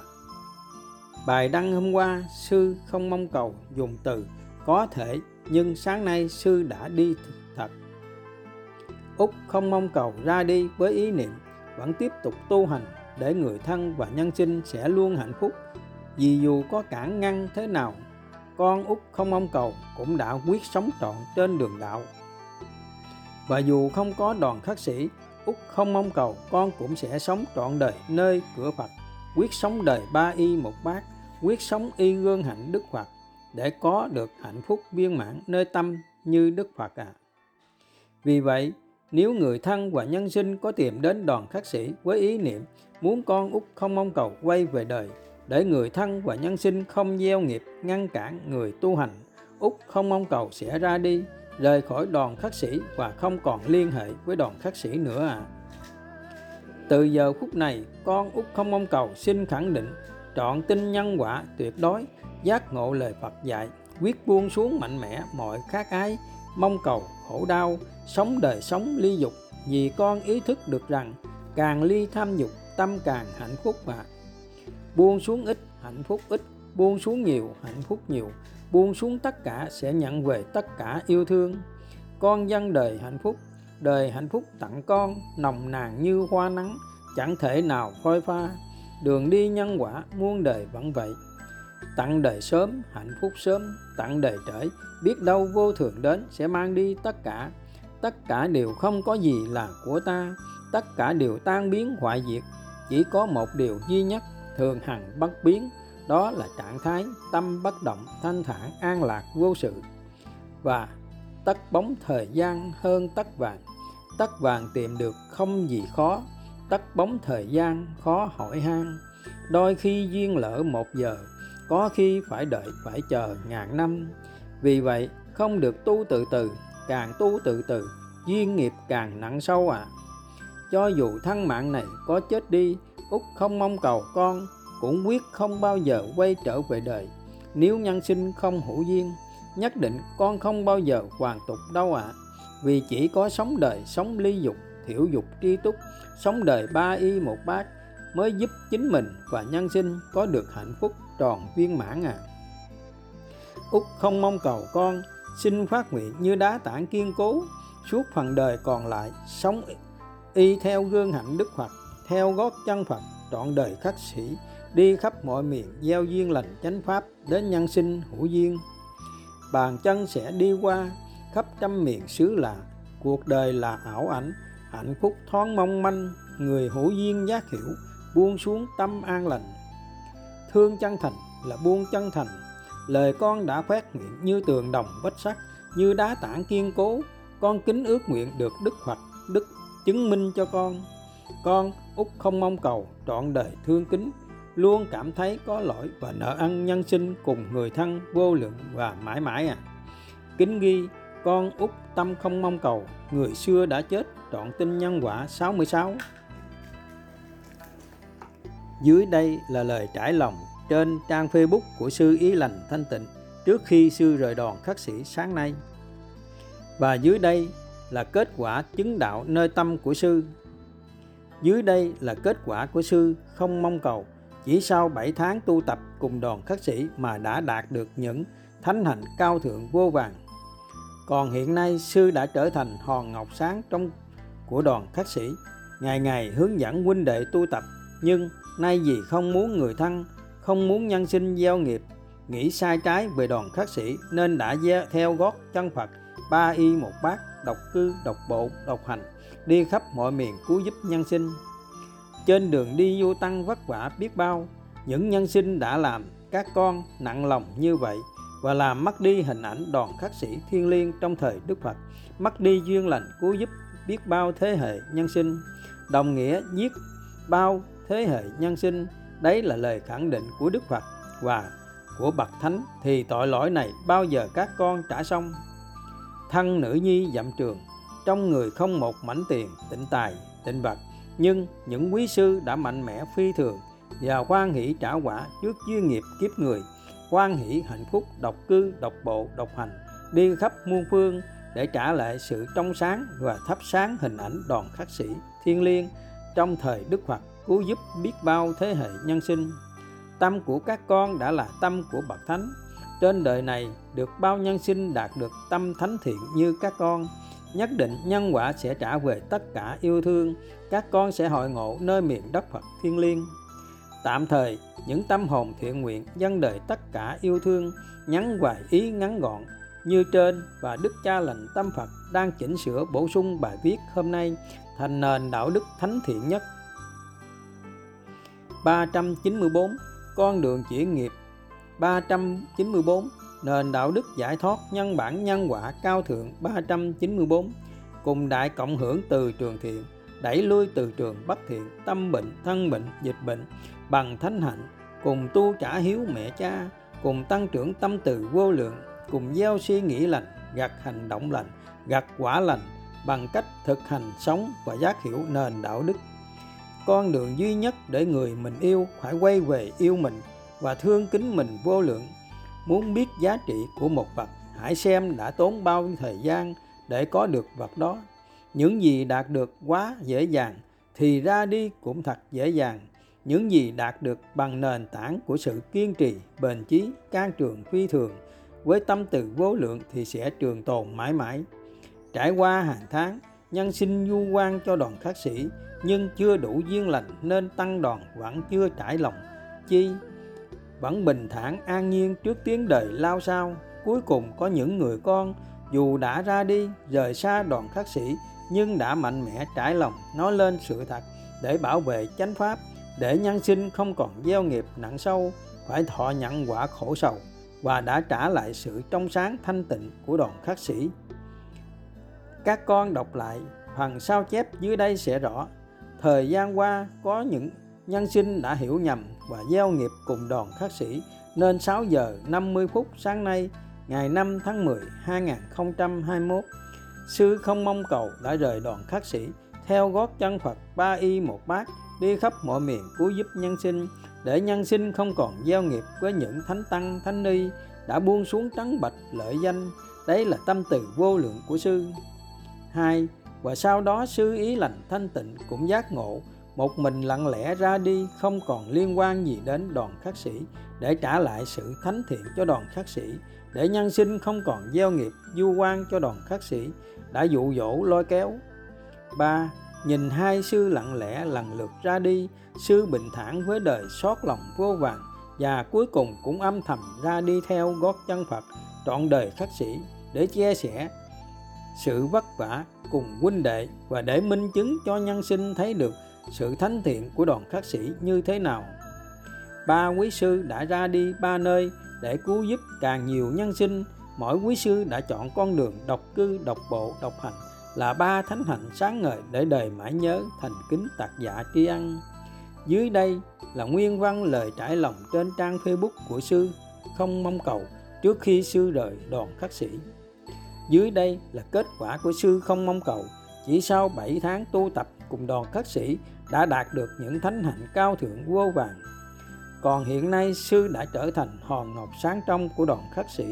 Bài đăng hôm qua, sư không mong cầu dùng từ có thể nhưng sáng nay sư đã đi. Úc không mong cầu ra đi với ý niệm vẫn tiếp tục tu hành để người thân và nhân sinh sẽ luôn hạnh phúc vì dù có cản ngăn thế nào con út không mong cầu cũng đã quyết sống trọn trên đường đạo và dù không có đoàn khắc sĩ út không mong cầu con cũng sẽ sống trọn đời nơi cửa phật quyết sống đời ba y một bát quyết sống y gương hạnh Đức Phật để có được hạnh phúc viên mãn nơi tâm như Đức Phật ạ. À. Vì vậy, nếu người thân và nhân sinh có tìm đến đoàn khắc sĩ với ý niệm muốn con út không mong cầu quay về đời để người thân và nhân sinh không gieo nghiệp ngăn cản người tu hành út không mong cầu sẽ ra đi rời khỏi đoàn khắc sĩ và không còn liên hệ với đoàn khắc sĩ nữa à. Từ giờ phút này, con út không mong cầu xin khẳng định trọn tin nhân quả tuyệt đối giác ngộ lời Phật dạy quyết buông xuống mạnh mẽ mọi khát ái mong cầu khổ đau, sống đời sống ly dục, vì con ý thức được rằng càng ly tham dục tâm càng hạnh phúc mà. Buông xuống ít, hạnh phúc ít, buông xuống nhiều, hạnh phúc nhiều, buông xuống tất cả sẽ nhận về tất cả yêu thương. Con dân đời hạnh phúc, đời hạnh phúc tặng con, nồng nàn như hoa nắng, chẳng thể nào phôi pha. Đường đi nhân quả muôn đời vẫn vậy. Tặng đời sớm, hạnh phúc sớm tặng đời trễ, biết đâu vô thường đến sẽ mang đi tất cả. Tất cả đều không có gì là của ta, tất cả đều tan biến hoại diệt. Chỉ có một điều duy nhất, thường hằng bất biến, đó là trạng thái tâm bất động, thanh thản, an lạc, vô sự. Và tất bóng thời gian hơn tất vàng. Tất vàng tìm được không gì khó, tất bóng thời gian khó hỏi han. Đôi khi duyên lỡ một giờ có khi phải đợi, phải chờ ngàn năm. Vì vậy, không được tu từ từ, càng tu từ từ, duyên nghiệp càng nặng sâu à cho dù thân mạng này có chết đi út không mong cầu con, cũng quyết không bao giờ quay trở về đời. Nếu nhân sinh không hữu duyên, nhất định con không bao giờ hoàn tục đâu ạ. À. vì chỉ có sống đời sống ly dục, thiểu dục tri túc, sống đời ba y một bát mới giúp chính mình và nhân sinh có được hạnh phúc tròn viên mãn à. Út không mong cầu con, xin phát nguyện như đá tảng kiên cố, suốt phần đời còn lại sống y theo gương hạnh đức phật, theo gót chân phật, trọn đời khắc sĩ đi khắp mọi miền gieo duyên lành chánh pháp đến nhân sinh hữu duyên. Bàn chân sẽ đi qua, khắp trăm miền xứ lạ, cuộc đời là ảo ảnh, hạnh phúc thoáng mong manh, người hữu duyên giác hiểu, buông xuống tâm an lành thương chân thành là buông chân thành. Lời con đã khoét nguyện như tường đồng vách sắt, như đá tảng kiên cố. Con kính ước nguyện được đức phật đức chứng minh cho con. Con út không mong cầu, trọn đời thương kính. Luôn cảm thấy có lỗi và nợ ăn nhân sinh cùng người thân vô lượng và mãi mãi à. Kính ghi, con út tâm không mong cầu, người xưa đã chết, trọn tin nhân quả 66 dưới đây là lời trải lòng trên trang Facebook của sư Ý Lành Thanh Tịnh trước khi sư rời đoàn khắc sĩ sáng nay. Và dưới đây là kết quả chứng đạo nơi tâm của sư. Dưới đây là kết quả của sư không mong cầu, chỉ sau 7 tháng tu tập cùng đoàn khắc sĩ mà đã đạt được những thánh hạnh cao thượng vô vàng. Còn hiện nay sư đã trở thành hòn ngọc sáng trong của đoàn khắc sĩ, ngày ngày hướng dẫn huynh đệ tu tập, nhưng nay vì không muốn người thân, không muốn nhân sinh gieo nghiệp, nghĩ sai trái về đoàn khắc sĩ nên đã gieo theo gót chân Phật, ba y một bát, độc cư, độc bộ, độc hành, đi khắp mọi miền cứu giúp nhân sinh. Trên đường đi vô tăng vất vả biết bao, những nhân sinh đã làm các con nặng lòng như vậy và làm mất đi hình ảnh đoàn khắc sĩ thiên liêng trong thời Đức Phật, mất đi duyên lành cứu giúp biết bao thế hệ nhân sinh, đồng nghĩa giết bao thế hệ nhân sinh đấy là lời khẳng định của đức phật và của bậc thánh. Thì tội lỗi này bao giờ các con trả xong? Thân nữ nhi dặm trường, trong người không một mảnh tiền, tịnh tài, tịnh vật. Nhưng những quý sư đã mạnh mẽ phi thường và quan hỷ trả quả trước duyên nghiệp kiếp người Quan hỷ hạnh phúc, độc cư, độc bộ, độc hành, đi khắp muôn phương để trả lại sự trong sáng và thắp sáng hình ảnh đoàn khắc sĩ thiên liêng trong thời Đức Phật cứu giúp biết bao thế hệ nhân sinh. Tâm của các con đã là tâm của bậc thánh. Trên đời này được bao nhân sinh đạt được tâm thánh thiện như các con, nhất định nhân quả sẽ trả về tất cả yêu thương, các con sẽ hội ngộ nơi miền đất Phật thiên liêng. Tạm thời, những tâm hồn thiện nguyện dân đời tất cả yêu thương, nhắn hoài ý ngắn gọn như trên và Đức Cha lành tâm Phật đang chỉnh sửa bổ sung bài viết hôm nay thành nền đạo đức thánh thiện nhất 394 Con đường chuyển nghiệp. 394 Nền đạo đức giải thoát nhân bản nhân quả cao thượng 394 Cùng đại cộng hưởng từ trường thiện Đẩy lui từ trường bất thiện Tâm bệnh, thân bệnh, dịch bệnh Bằng thánh hạnh Cùng tu trả hiếu mẹ cha Cùng tăng trưởng tâm từ vô lượng Cùng gieo suy nghĩ lành Gặt hành động lành Gặt quả lành Bằng cách thực hành sống và giác hiểu nền đạo đức con đường duy nhất để người mình yêu phải quay về yêu mình và thương kính mình vô lượng. Muốn biết giá trị của một vật, hãy xem đã tốn bao nhiêu thời gian để có được vật đó. Những gì đạt được quá dễ dàng thì ra đi cũng thật dễ dàng. Những gì đạt được bằng nền tảng của sự kiên trì, bền chí, can trường phi thường, với tâm từ vô lượng thì sẽ trường tồn mãi mãi. Trải qua hàng tháng nhân sinh du quan cho đoàn khắc sĩ, nhưng chưa đủ duyên lành nên tăng đoàn vẫn chưa trải lòng. Chi? Vẫn bình thản, an nhiên trước tiếng đời lao sao. Cuối cùng có những người con, dù đã ra đi, rời xa đoàn khắc sĩ, nhưng đã mạnh mẽ trải lòng. Nói lên sự thật để bảo vệ chánh pháp, để nhân sinh không còn gieo nghiệp nặng sâu, phải thọ nhận quả khổ sầu, và đã trả lại sự trong sáng thanh tịnh của đoàn khắc sĩ các con đọc lại phần sao chép dưới đây sẽ rõ. Thời gian qua, có những nhân sinh đã hiểu nhầm và gieo nghiệp cùng đoàn khắc sĩ, nên 6 giờ 50 phút sáng nay, ngày 5 tháng 10 2021 sư không mong cầu đã rời đoàn khắc sĩ. Theo gót chân Phật, ba y một bát, đi khắp mọi miền cứu giúp nhân sinh, để nhân sinh không còn gieo nghiệp với những thánh tăng, thánh ni, đã buông xuống trắng bạch lợi danh. Đấy là tâm từ vô lượng của sư hai, và sau đó sư ý lành thanh tịnh cũng giác ngộ, một mình lặng lẽ ra đi, không còn liên quan gì đến đoàn khắc sĩ, để trả lại sự thánh thiện cho đoàn khắc sĩ, để nhân sinh không còn gieo nghiệp, du quan cho đoàn khắc sĩ, đã dụ dỗ lôi kéo. Ba, nhìn hai sư lặng lẽ lần lượt ra đi, sư bình thản với đời xót lòng vô vàng, và cuối cùng cũng âm thầm ra đi theo gót chân Phật, trọn đời khắc sĩ, để chia sẻ sự vất vả cùng huynh đệ và để minh chứng cho nhân sinh thấy được sự thánh thiện của đoàn khắc sĩ như thế nào. Ba quý sư đã ra đi ba nơi để cứu giúp càng nhiều nhân sinh. Mỗi quý sư đã chọn con đường độc cư, độc bộ, độc hành là ba thánh hạnh sáng ngời để đời mãi nhớ thành kính tạc giả tri ân. Dưới đây là nguyên văn lời trải lòng trên trang Facebook của sư không mong cầu trước khi sư rời đoàn khắc sĩ. Dưới đây là kết quả của sư không mong cầu. Chỉ sau 7 tháng tu tập cùng đoàn khất sĩ đã đạt được những thánh hạnh cao thượng vô vàng. Còn hiện nay sư đã trở thành hòn ngọc sáng trong của đoàn khất sĩ,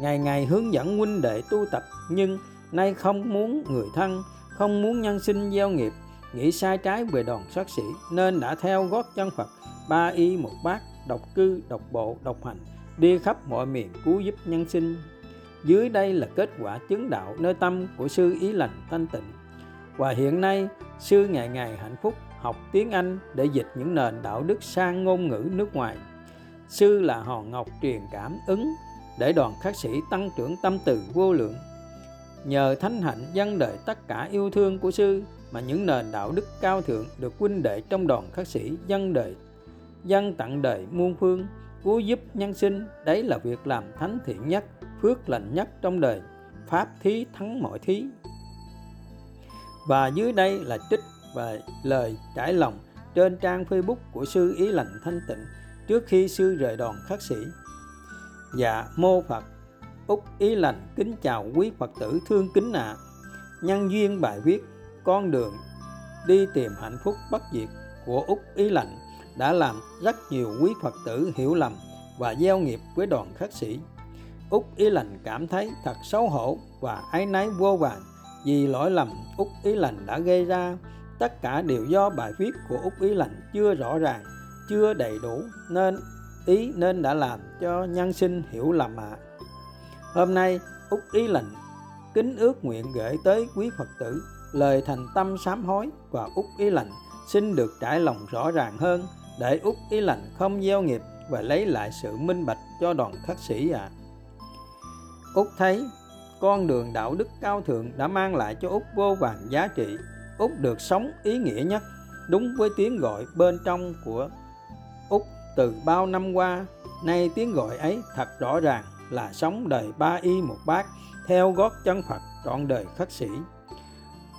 ngày ngày hướng dẫn huynh đệ tu tập. Nhưng nay không muốn người thân, không muốn nhân sinh gieo nghiệp, nghĩ sai trái về đoàn khất sĩ nên đã theo gót chân Phật ba y một bát độc cư độc bộ độc hành đi khắp mọi miền cứu giúp nhân sinh dưới đây là kết quả chứng đạo nơi tâm của sư ý lành thanh tịnh và hiện nay, sư ngày ngày hạnh phúc, học tiếng Anh để dịch những nền đạo đức sang ngôn ngữ nước ngoài. Sư là hòn ngọc truyền cảm ứng để đoàn khắc sĩ tăng trưởng tâm từ vô lượng. Nhờ thánh hạnh dân đời tất cả yêu thương của sư mà những nền đạo đức cao thượng được huynh đệ trong đoàn khắc sĩ dân đời dân tặng đời muôn phương, cứu giúp nhân sinh đấy là việc làm thánh thiện nhất phước lành nhất trong đời pháp thí thắng mọi thí và dưới đây là trích và lời trải lòng trên trang Facebook của sư Ý Lành Thanh Tịnh trước khi sư rời đoàn khắc sĩ. Dạ mô Phật, Úc Ý Lành kính chào quý Phật tử thương kính ạ. À. Nhân duyên bài viết Con đường đi tìm hạnh phúc bất diệt của Úc Ý Lành đã làm rất nhiều quý Phật tử hiểu lầm và gieo nghiệp với đoàn khắc sĩ. Úc Ý Lành cảm thấy thật xấu hổ và ái náy vô vàng vì lỗi lầm Úc Ý Lành đã gây ra. Tất cả đều do bài viết của Úc Ý Lành chưa rõ ràng, chưa đầy đủ nên ý nên đã làm cho nhân sinh hiểu lầm ạ. À. Hôm nay Úc Ý Lành kính ước nguyện gửi tới quý Phật tử lời thành tâm sám hối và Úc Ý Lành xin được trải lòng rõ ràng hơn để Úc Ý Lành không gieo nghiệp và lấy lại sự minh bạch cho đoàn khắc sĩ ạ. À. Úc thấy con đường đạo đức cao thượng đã mang lại cho Úc vô vàng giá trị. Úc được sống ý nghĩa nhất, đúng với tiếng gọi bên trong của Úc từ bao năm qua. Nay tiếng gọi ấy thật rõ ràng là sống đời ba y một bát, theo gót chân Phật trọn đời khất sĩ.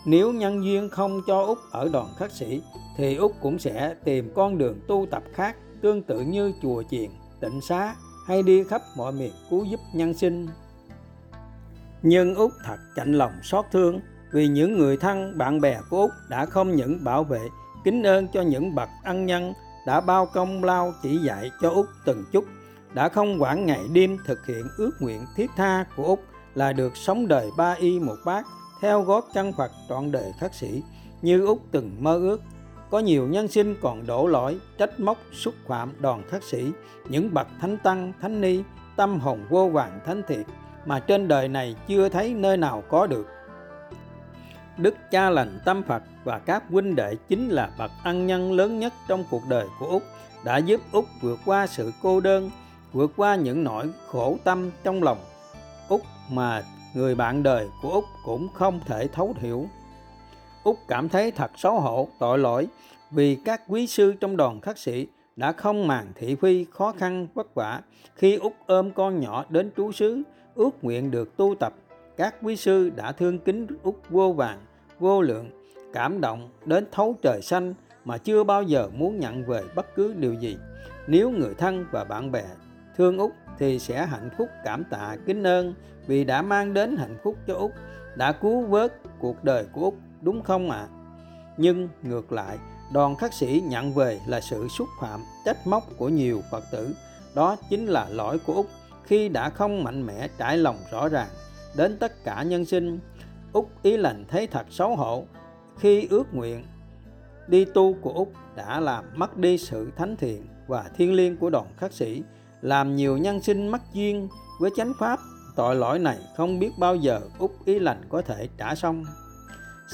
Nếu nhân duyên không cho Úc ở đoàn khất sĩ, thì Úc cũng sẽ tìm con đường tu tập khác tương tự như chùa chiền, tịnh xá hay đi khắp mọi miền cứu giúp nhân sinh nhưng Úc thật chạnh lòng xót thương vì những người thân, bạn bè của Úc đã không những bảo vệ, kính ơn cho những bậc ân nhân đã bao công lao chỉ dạy cho Úc từng chút, đã không quản ngày đêm thực hiện ước nguyện thiết tha của Úc là được sống đời ba y một bát theo gót chân Phật trọn đời khắc sĩ như Úc từng mơ ước. Có nhiều nhân sinh còn đổ lỗi, trách móc, xúc phạm đoàn khắc sĩ, những bậc thánh tăng, thánh ni, tâm hồn vô vàng thánh thiệt mà trên đời này chưa thấy nơi nào có được Đức cha lành tâm Phật và các huynh đệ chính là bậc ân nhân lớn nhất trong cuộc đời của Úc đã giúp Úc vượt qua sự cô đơn, vượt qua những nỗi khổ tâm trong lòng Úc mà người bạn đời của Úc cũng không thể thấu hiểu. Úc cảm thấy thật xấu hổ, tội lỗi vì các quý sư trong đoàn khắc sĩ đã không màng thị phi khó khăn vất vả khi Úc ôm con nhỏ đến trú xứ ước nguyện được tu tập, các quý sư đã thương kính Úc vô vàng, vô lượng, cảm động đến thấu trời xanh mà chưa bao giờ muốn nhận về bất cứ điều gì. Nếu người thân và bạn bè thương Úc thì sẽ hạnh phúc cảm tạ kính ơn vì đã mang đến hạnh phúc cho Úc, đã cứu vớt cuộc đời của Úc, đúng không ạ? À? nhưng ngược lại, đoàn khắc sĩ nhận về là sự xúc phạm trách móc của nhiều phật tử. Đó chính là lỗi của úc khi đã không mạnh mẽ trải lòng rõ ràng đến tất cả nhân sinh, úc ý lành thấy thật xấu hổ khi ước nguyện đi tu của úc đã làm mất đi sự thánh thiện và thiên liêng của đoàn khắc sĩ, làm nhiều nhân sinh mất duyên với chánh pháp. Tội lỗi này không biết bao giờ úc ý lành có thể trả xong.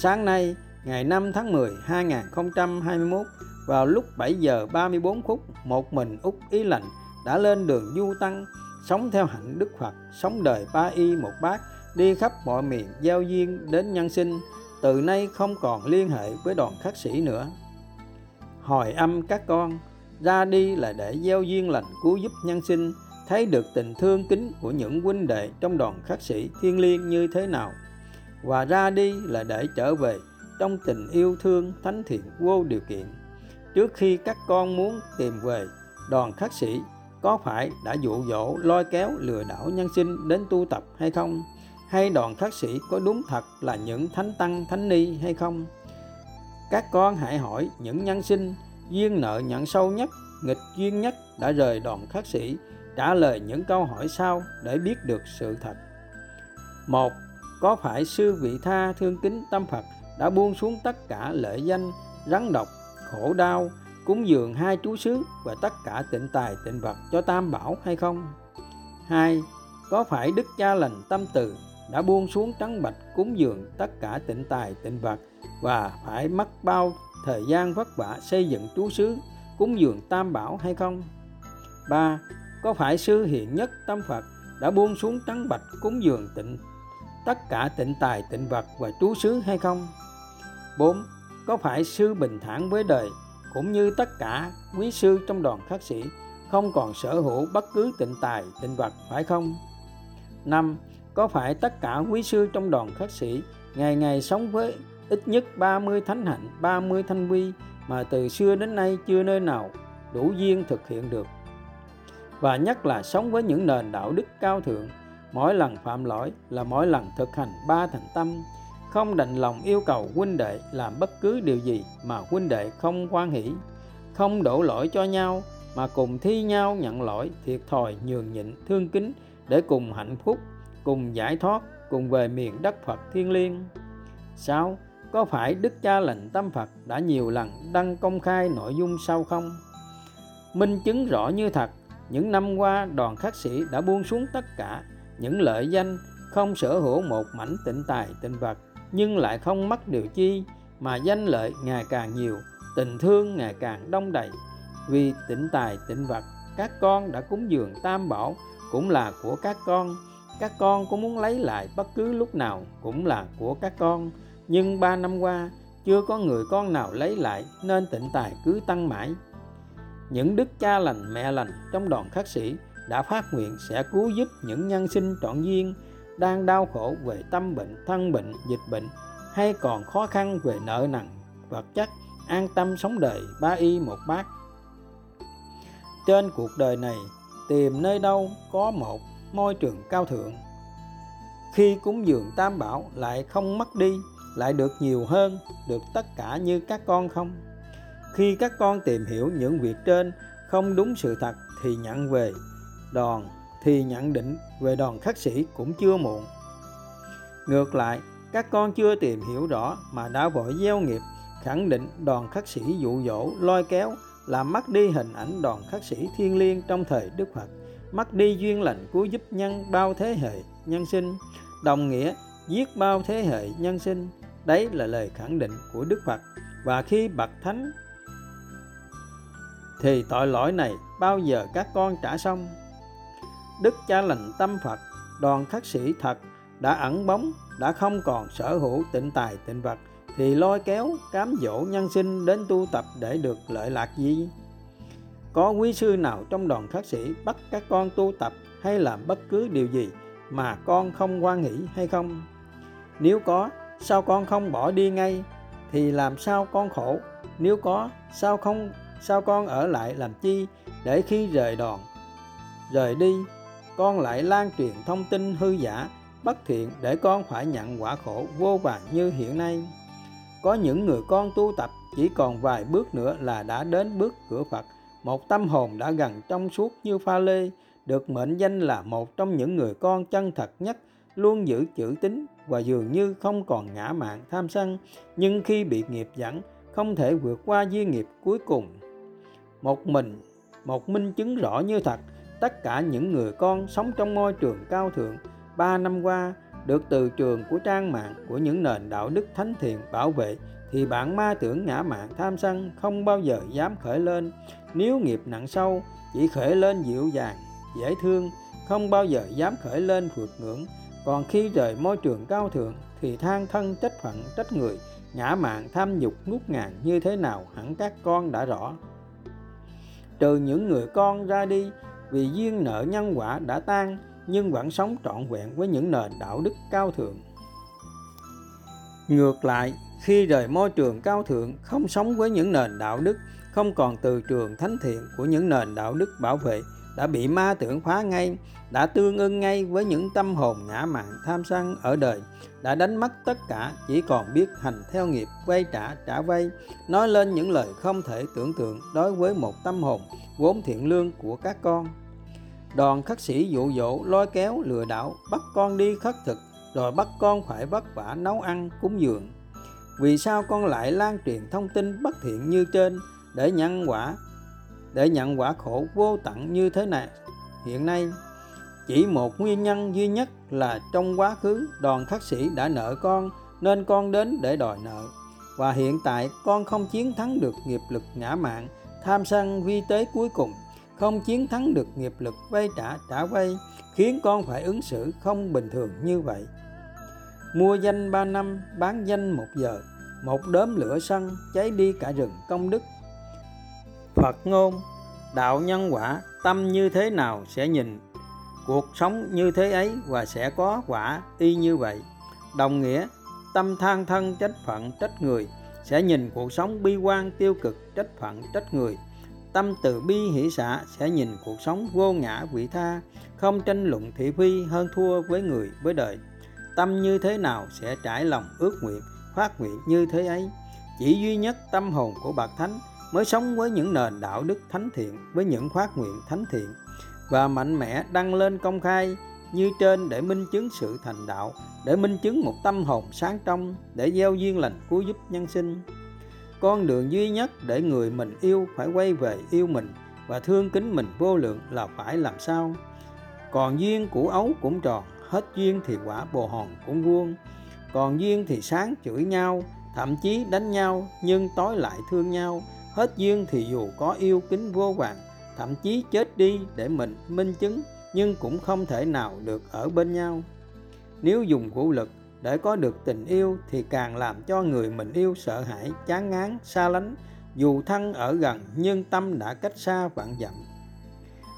Sáng nay, ngày 5 tháng 10 2021 vào lúc 7 giờ 34 phút, một mình Úc Ý Lành đã lên đường du tăng sống theo hạnh Đức Phật, sống đời ba y một bát, đi khắp mọi miền giao duyên đến nhân sinh. Từ nay không còn liên hệ với đoàn khắc sĩ nữa. Hồi âm các con, ra đi là để gieo duyên lành cứu giúp nhân sinh. Thấy được tình thương kính của những huynh đệ trong đoàn khắc sĩ thiên liêng như thế nào. Và ra đi là để trở về trong tình yêu thương thánh thiện vô điều kiện. Trước khi các con muốn tìm về, đoàn khắc sĩ có phải đã dụ dỗ, lôi kéo, lừa đảo nhân sinh đến tu tập hay không? Hay đoàn khắc sĩ có đúng thật là những thánh tăng, thánh ni hay không? Các con hãy hỏi những nhân sinh duyên nợ nhận sâu nhất, nghịch duyên nhất đã rời đoàn khắc sĩ, trả lời những câu hỏi sau để biết được sự thật. Một, có phải sư vị tha thương kính tâm phật đã buông xuống tất cả lệ danh, rắn độc, khổ đau cúng dường hai chú xứ và tất cả tịnh tài, tịnh vật cho tam bảo hay không hai, có phải đức cha lành tâm từ đã buông xuống trắng bạch cúng dường tất cả tịnh tài, tịnh vật và phải mất bao thời gian vất vả xây dựng chú xứ cúng dường tam bảo hay không ba, có phải sư hiện nhất tâm phật đã buông xuống trắng bạch cúng dường tịnh, tất cả tịnh tài, tịnh vật và chú xứ hay không 4. Có phải sư bình thản với đời cũng như tất cả quý sư trong đoàn khắc sĩ không còn sở hữu bất cứ tịnh tài, tịnh vật phải không? 5. Có phải tất cả quý sư trong đoàn khắc sĩ ngày ngày sống với ít nhất 30 thánh hạnh, 30 thanh quy mà từ xưa đến nay chưa nơi nào đủ duyên thực hiện được? Và nhất là sống với những nền đạo đức cao thượng, mỗi lần phạm lỗi là mỗi lần thực hành ba thành tâm, không đành lòng yêu cầu huynh đệ làm bất cứ điều gì mà huynh đệ không hoan hỷ, không đổ lỗi cho nhau, mà cùng thi nhau nhận lỗi thiệt thòi nhường nhịn thương kính để cùng hạnh phúc, cùng giải thoát, cùng về miền đất Phật thiên liêng. Sao? Có phải Đức Cha lệnh tâm Phật đã nhiều lần đăng công khai nội dung sau không? Minh chứng rõ như thật, những năm qua đoàn khắc sĩ đã buông xuống tất cả những lợi danh không sở hữu một mảnh tịnh tài tịnh vật nhưng lại không mất điều chi, mà danh lợi ngày càng nhiều, tình thương ngày càng đông đầy. Vì tịnh tài tịnh vật, các con đã cúng dường tam bảo, cũng là của các con. Các con có muốn lấy lại bất cứ lúc nào cũng là của các con. Nhưng ba năm qua, chưa có người con nào lấy lại nên tịnh tài cứ tăng mãi. Những đức cha lành, mẹ lành trong đoàn khắc sĩ đã phát nguyện sẽ cứu giúp những nhân sinh trọn duyên đang đau khổ về tâm bệnh, thân bệnh, dịch bệnh hay còn khó khăn về nợ nần, vật chất, an tâm sống đời ba y một bát. Trên cuộc đời này, tìm nơi đâu có một môi trường cao thượng. Khi cúng dường tam bảo lại không mất đi, lại được nhiều hơn, được tất cả như các con không? Khi các con tìm hiểu những việc trên không đúng sự thật thì nhận về đòn thì nhận định về đoàn khắc sĩ cũng chưa muộn. Ngược lại, các con chưa tìm hiểu rõ mà đã vội gieo nghiệp, khẳng định đoàn khắc sĩ dụ dỗ, lôi kéo, làm mất đi hình ảnh đoàn khắc sĩ thiên liêng trong thời Đức Phật, mất đi duyên lành cứu giúp nhân bao thế hệ nhân sinh, đồng nghĩa giết bao thế hệ nhân sinh, đấy là lời khẳng định của đức phật. Và khi bậc thánh thì tội lỗi này bao giờ các con trả xong? Đức cha lành tâm phật, đoàn khắc sĩ thật, đã ẩn bóng, đã không còn sở hữu tịnh tài tịnh vật, thì lôi kéo cám dỗ nhân sinh đến tu tập để được lợi lạc gì? Có quý sư nào trong đoàn khắc sĩ bắt các con tu tập hay làm bất cứ điều gì mà con không quan hỷ hay không? Nếu có, sao con không bỏ đi ngay? Thì làm sao con khổ? Nếu có, sao không, sao con ở lại làm chi để khi rời đoàn, rời đi? Con lại lan truyền thông tin hư giả, bất thiện để con phải nhận quả khổ vô vàn như hiện nay. Có những người con tu tập, chỉ còn vài bước nữa là đã đến bước cửa Phật. Một tâm hồn đã gần trong suốt như pha lê, được mệnh danh là một trong những người con chân thật nhất, luôn giữ chữ tín và dường như không còn ngã mạn tham sân, nhưng khi bị nghiệp dẫn, không thể vượt qua duy nghiệp cuối cùng. Một mình, một minh chứng rõ như thật tất cả những người con sống trong môi trường cao thượng ba năm qua được từ trường của trang mạng của những nền đạo đức thánh thiện bảo vệ thì bạn ma tưởng ngã mạng tham sân không bao giờ dám khởi lên. Nếu nghiệp nặng sâu, chỉ khởi lên dịu dàng, dễ thương, không bao giờ dám khởi lên vượt ngưỡng. Còn khi rời môi trường cao thượng thì than thân trách phận, trách người, ngã mạng tham dục ngút ngàn như thế nào hẳn các con đã rõ. Trừ những người con ra đi vì duyên nợ nhân quả đã tan, nhưng vẫn sống trọn vẹn với những nền đạo đức cao thượng. Ngược lại, khi rời môi trường cao thượng, không sống với những nền đạo đức, không còn từ trường thánh thiện của những nền đạo đức bảo vệ đã bị ma tưởng phá ngay, đã tương ưng ngay với những tâm hồn ngã mạn tham sân ở đời, đã đánh mất tất cả, chỉ còn biết hành theo nghiệp vay trả trả vay, nói lên những lời không thể tưởng tượng đối với một tâm hồn vốn thiện lương của các con. Đoàn khắc sĩ dụ dỗ, lôi kéo, lừa đảo, bắt con đi khất thực, rồi bắt con phải vất vả nấu ăn, cúng dường. Vì sao con lại lan truyền thông tin bất thiện như trên để nhận quả để nhận quả khổ vô tận như thế này. Hiện nay, chỉ một nguyên nhân duy nhất là trong quá khứ, đoàn khắc sĩ đã nợ con, nên con đến để đòi nợ. Và hiện tại, con không chiến thắng được nghiệp lực ngã mạng, tham sân vi tế cuối cùng, không chiến thắng được nghiệp lực vay trả trả vay, khiến con phải ứng xử không bình thường như vậy. Mua danh ba năm, bán danh một giờ, một đốm lửa sân, cháy đi cả rừng công đức phật ngôn, đạo nhân quả, tâm như thế nào sẽ nhìn. Cuộc sống như thế ấy và sẽ có quả y như vậy. Đồng nghĩa, tâm than thân trách phận, trách người, sẽ nhìn cuộc sống bi quan tiêu cực, trách phận, trách người. Tâm từ bi hỷ xã sẽ nhìn cuộc sống vô ngã vị tha, không tranh luận thị phi hơn thua với người, với đời. Tâm như thế nào sẽ trải lòng ước nguyện, phát nguyện như thế ấy. Chỉ duy nhất tâm hồn của bậc thánh mới sống với những nền đạo đức thánh thiện, với những phát nguyện thánh thiện, và mạnh mẽ đăng lên công khai như trên để minh chứng sự thành đạo, để minh chứng một tâm hồn sáng trong, để gieo duyên lành cứu giúp nhân sinh. Con đường duy nhất để người mình yêu phải quay về yêu mình và thương kính mình vô lượng là phải làm sao? Còn duyên của ấu cũng tròn, hết duyên thì quả bồ hòn cũng vuông. Còn duyên thì sáng chửi nhau, thậm chí đánh nhau, nhưng tối lại thương nhau hết duyên thì dù có yêu kính vô vàng, thậm chí chết đi để mình minh chứng, nhưng cũng không thể nào được ở bên nhau. Nếu dùng vũ lực để có được tình yêu thì càng làm cho người mình yêu sợ hãi, chán ngán, xa lánh. Dù thân ở gần nhưng tâm đã cách xa vạn dặm.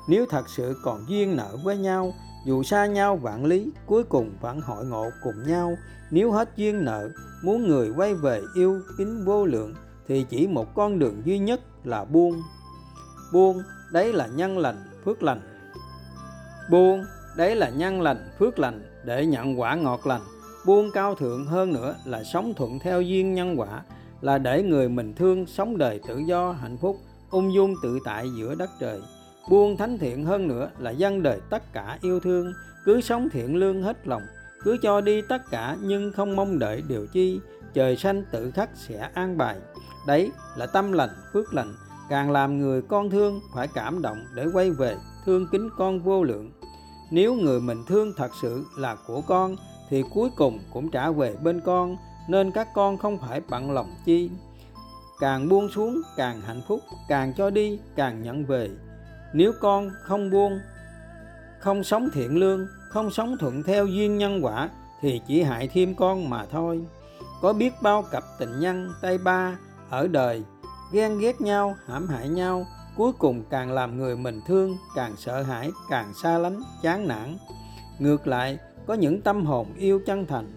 Nếu thật sự còn duyên nợ với nhau, dù xa nhau vạn lý, cuối cùng vẫn hội ngộ cùng nhau. Nếu hết duyên nợ, muốn người quay về yêu kính vô lượng thì chỉ một con đường duy nhất là buông. Buông, đấy là nhân lành, phước lành. Buông, đấy là nhân lành, phước lành, để nhận quả ngọt lành. Buông cao thượng hơn nữa là sống thuận theo duyên nhân quả, là để người mình thương sống đời tự do, hạnh phúc, ung dung tự tại giữa đất trời. Buông thánh thiện hơn nữa là dân đời tất cả yêu thương, cứ sống thiện lương hết lòng, cứ cho đi tất cả nhưng không mong đợi điều chi trời xanh tự khắc sẽ an bài. Đấy là tâm lành, phước lành. Càng làm người con thương, phải cảm động để quay về thương kính con vô lượng. Nếu người mình thương thật sự là của con, thì cuối cùng cũng trả về bên con, nên các con không phải bận lòng chi. Càng buông xuống, càng hạnh phúc, càng cho đi, càng nhận về. Nếu con không buông, không sống thiện lương, không sống thuận theo duyên nhân quả, thì chỉ hại thêm con mà thôi có biết bao cặp tình nhân tay ba ở đời, ghen ghét nhau, hãm hại nhau, cuối cùng càng làm người mình thương, càng sợ hãi, càng xa lánh, chán nản. Ngược lại, có những tâm hồn yêu chân thành,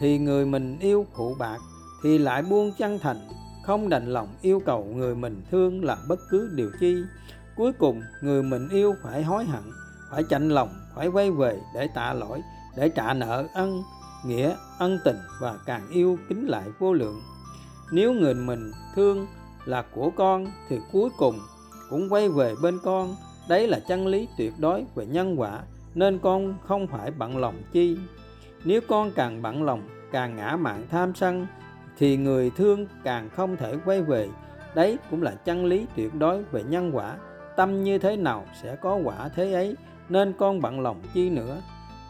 thì người mình yêu phụ bạc, thì lại buông chân thành. Không đành lòng yêu cầu người mình thương làm bất cứ điều chi. Cuối cùng, người mình yêu phải hối hận, phải chạnh lòng, phải quay về để tạ lỗi, để trả nợ ân nghĩa, ân tình và càng yêu kính lại vô lượng. Nếu người mình thương là của con thì cuối cùng cũng quay về bên con. Đấy là chân lý tuyệt đối về nhân quả, nên con không phải bận lòng chi. Nếu con càng bận lòng, càng ngã mạn tham sân, thì người thương càng không thể quay về. Đấy cũng là chân lý tuyệt đối về nhân quả. Tâm như thế nào sẽ có quả thế ấy, nên con bận lòng chi nữa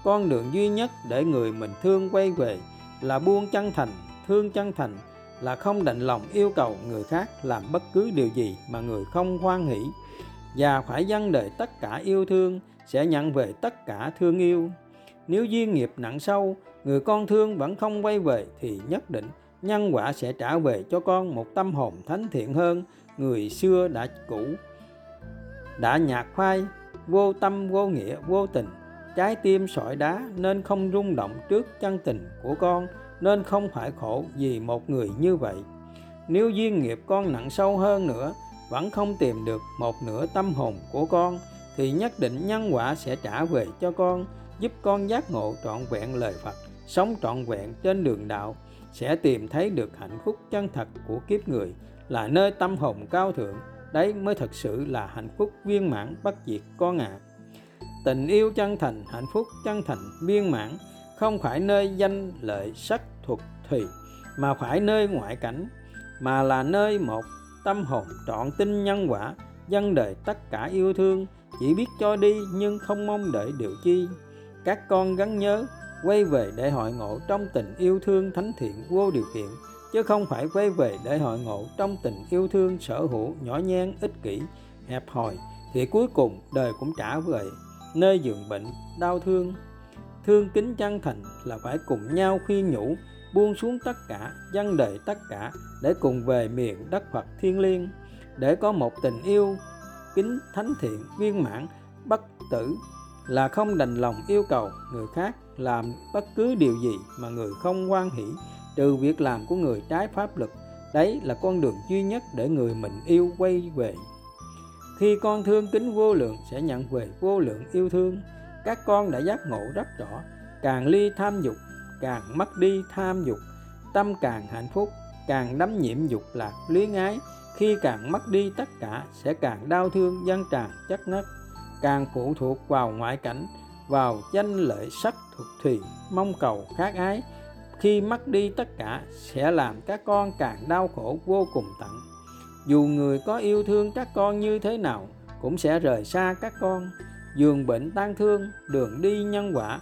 con đường duy nhất để người mình thương quay về là buông chân thành, thương chân thành, là không định lòng yêu cầu người khác làm bất cứ điều gì mà người không hoan hỷ. Và phải dâng đời tất cả yêu thương sẽ nhận về tất cả thương yêu. Nếu duyên nghiệp nặng sâu, người con thương vẫn không quay về thì nhất định nhân quả sẽ trả về cho con một tâm hồn thánh thiện hơn người xưa đã cũ. Đã nhạt phai vô tâm, vô nghĩa, vô tình trái tim sỏi đá nên không rung động trước chân tình của con, nên không phải khổ vì một người như vậy nếu duyên nghiệp con nặng sâu hơn nữa, vẫn không tìm được một nửa tâm hồn của con, thì nhất định nhân quả sẽ trả về cho con, giúp con giác ngộ trọn vẹn lời Phật, sống trọn vẹn trên đường đạo, sẽ tìm thấy được hạnh phúc chân thật của kiếp người, là nơi tâm hồn cao thượng đấy mới thật sự là hạnh phúc viên mãn bất diệt con ạ à tình yêu chân thành, hạnh phúc chân thành, viên mãn, không phải nơi danh lợi sắc thuật thùy, mà phải nơi ngoại cảnh, mà là nơi một tâm hồn trọn tin nhân quả dân đời tất cả yêu thương, chỉ biết cho đi nhưng không mong đợi điều chi. Các con gắn nhớ, quay về để hội ngộ trong tình yêu thương thánh thiện vô điều kiện, chứ không phải quay về để hội ngộ trong tình yêu thương sở hữu nhỏ nhen, ích kỷ, hẹp hòi, thì cuối cùng đời cũng trả về nơi giường bệnh, đau thương. Thương kính chân thành là phải cùng nhau khuyên nhủ, buông xuống tất cả dân đời tất cả để cùng về miền đất Phật thiên liêng. Để có một tình yêu kính thánh thiện, viên mãn, bất tử là không đành lòng yêu cầu người khác làm bất cứ điều gì mà người không quan hỷ. Trừ việc làm của người trái pháp luật, đấy là con đường duy nhất để người mình yêu quay về khi con thương kính vô lượng sẽ nhận về vô lượng yêu thương. Các con đã giác ngộ rất rõ, càng ly tham dục, càng mất đi tham dục. Tâm càng hạnh phúc, càng đắm nhiễm dục lạc luyến ái khi càng mất đi tất cả, sẽ càng đau thương dân tràn chất ngất. Càng phụ thuộc vào ngoại cảnh, vào danh lợi sắc thuộc thùy mong cầu khát ái. Khi mất đi tất cả, sẽ làm các con càng đau khổ vô cùng tận dù người có yêu thương các con như thế nào, cũng sẽ rời xa các con. Giường bệnh tan thương, đường đi nhân quả.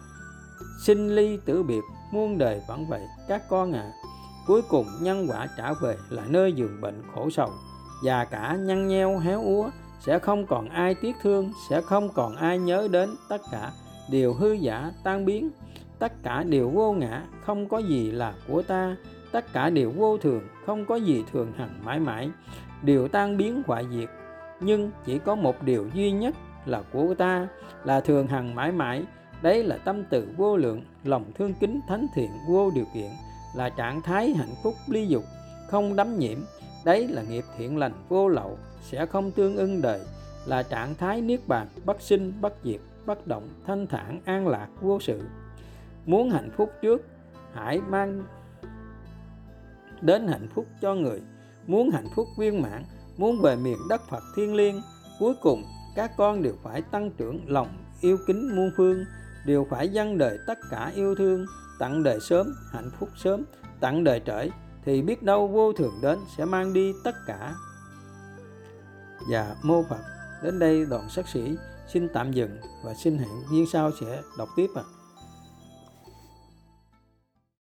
Sinh ly tử biệt, muôn đời vẫn vậy, các con ạ. À. cuối cùng nhân quả trả về là nơi giường bệnh khổ sầu. Và cả nhăn nheo héo úa, sẽ không còn ai tiếc thương, sẽ không còn ai nhớ đến tất cả. Đều hư giả tan biến, tất cả đều vô ngã không có gì là của ta. Tất cả đều vô thường, không có gì thường hằng mãi mãi đều tan biến hoại diệt. Nhưng chỉ có một điều duy nhất là của ta, là thường hằng mãi mãi. Đấy là tâm từ vô lượng, lòng thương kính thánh thiện vô điều kiện, là trạng thái hạnh phúc ly dục, không đắm nhiễm. Đấy là nghiệp thiện lành vô lậu, sẽ không tương ưng đời, là trạng thái niết bàn, bất sinh, bất diệt, bất động, thanh thản, an lạc, vô sự. Muốn hạnh phúc trước, hãy mang đến hạnh phúc cho người muốn hạnh phúc viên mãn, muốn về miền đất phật thiên liêng, cuối cùng các con đều phải tăng trưởng lòng yêu kính muôn phương, đều phải dâng đời tất cả yêu thương, tặng đời sớm, hạnh phúc sớm, tặng đời trễ, thì biết đâu vô thường đến sẽ mang đi tất cả và mô Phật, đến đây đoạn sắc sĩ xin tạm dừng và xin hẹn viên sau sẽ đọc tiếp ạ. À.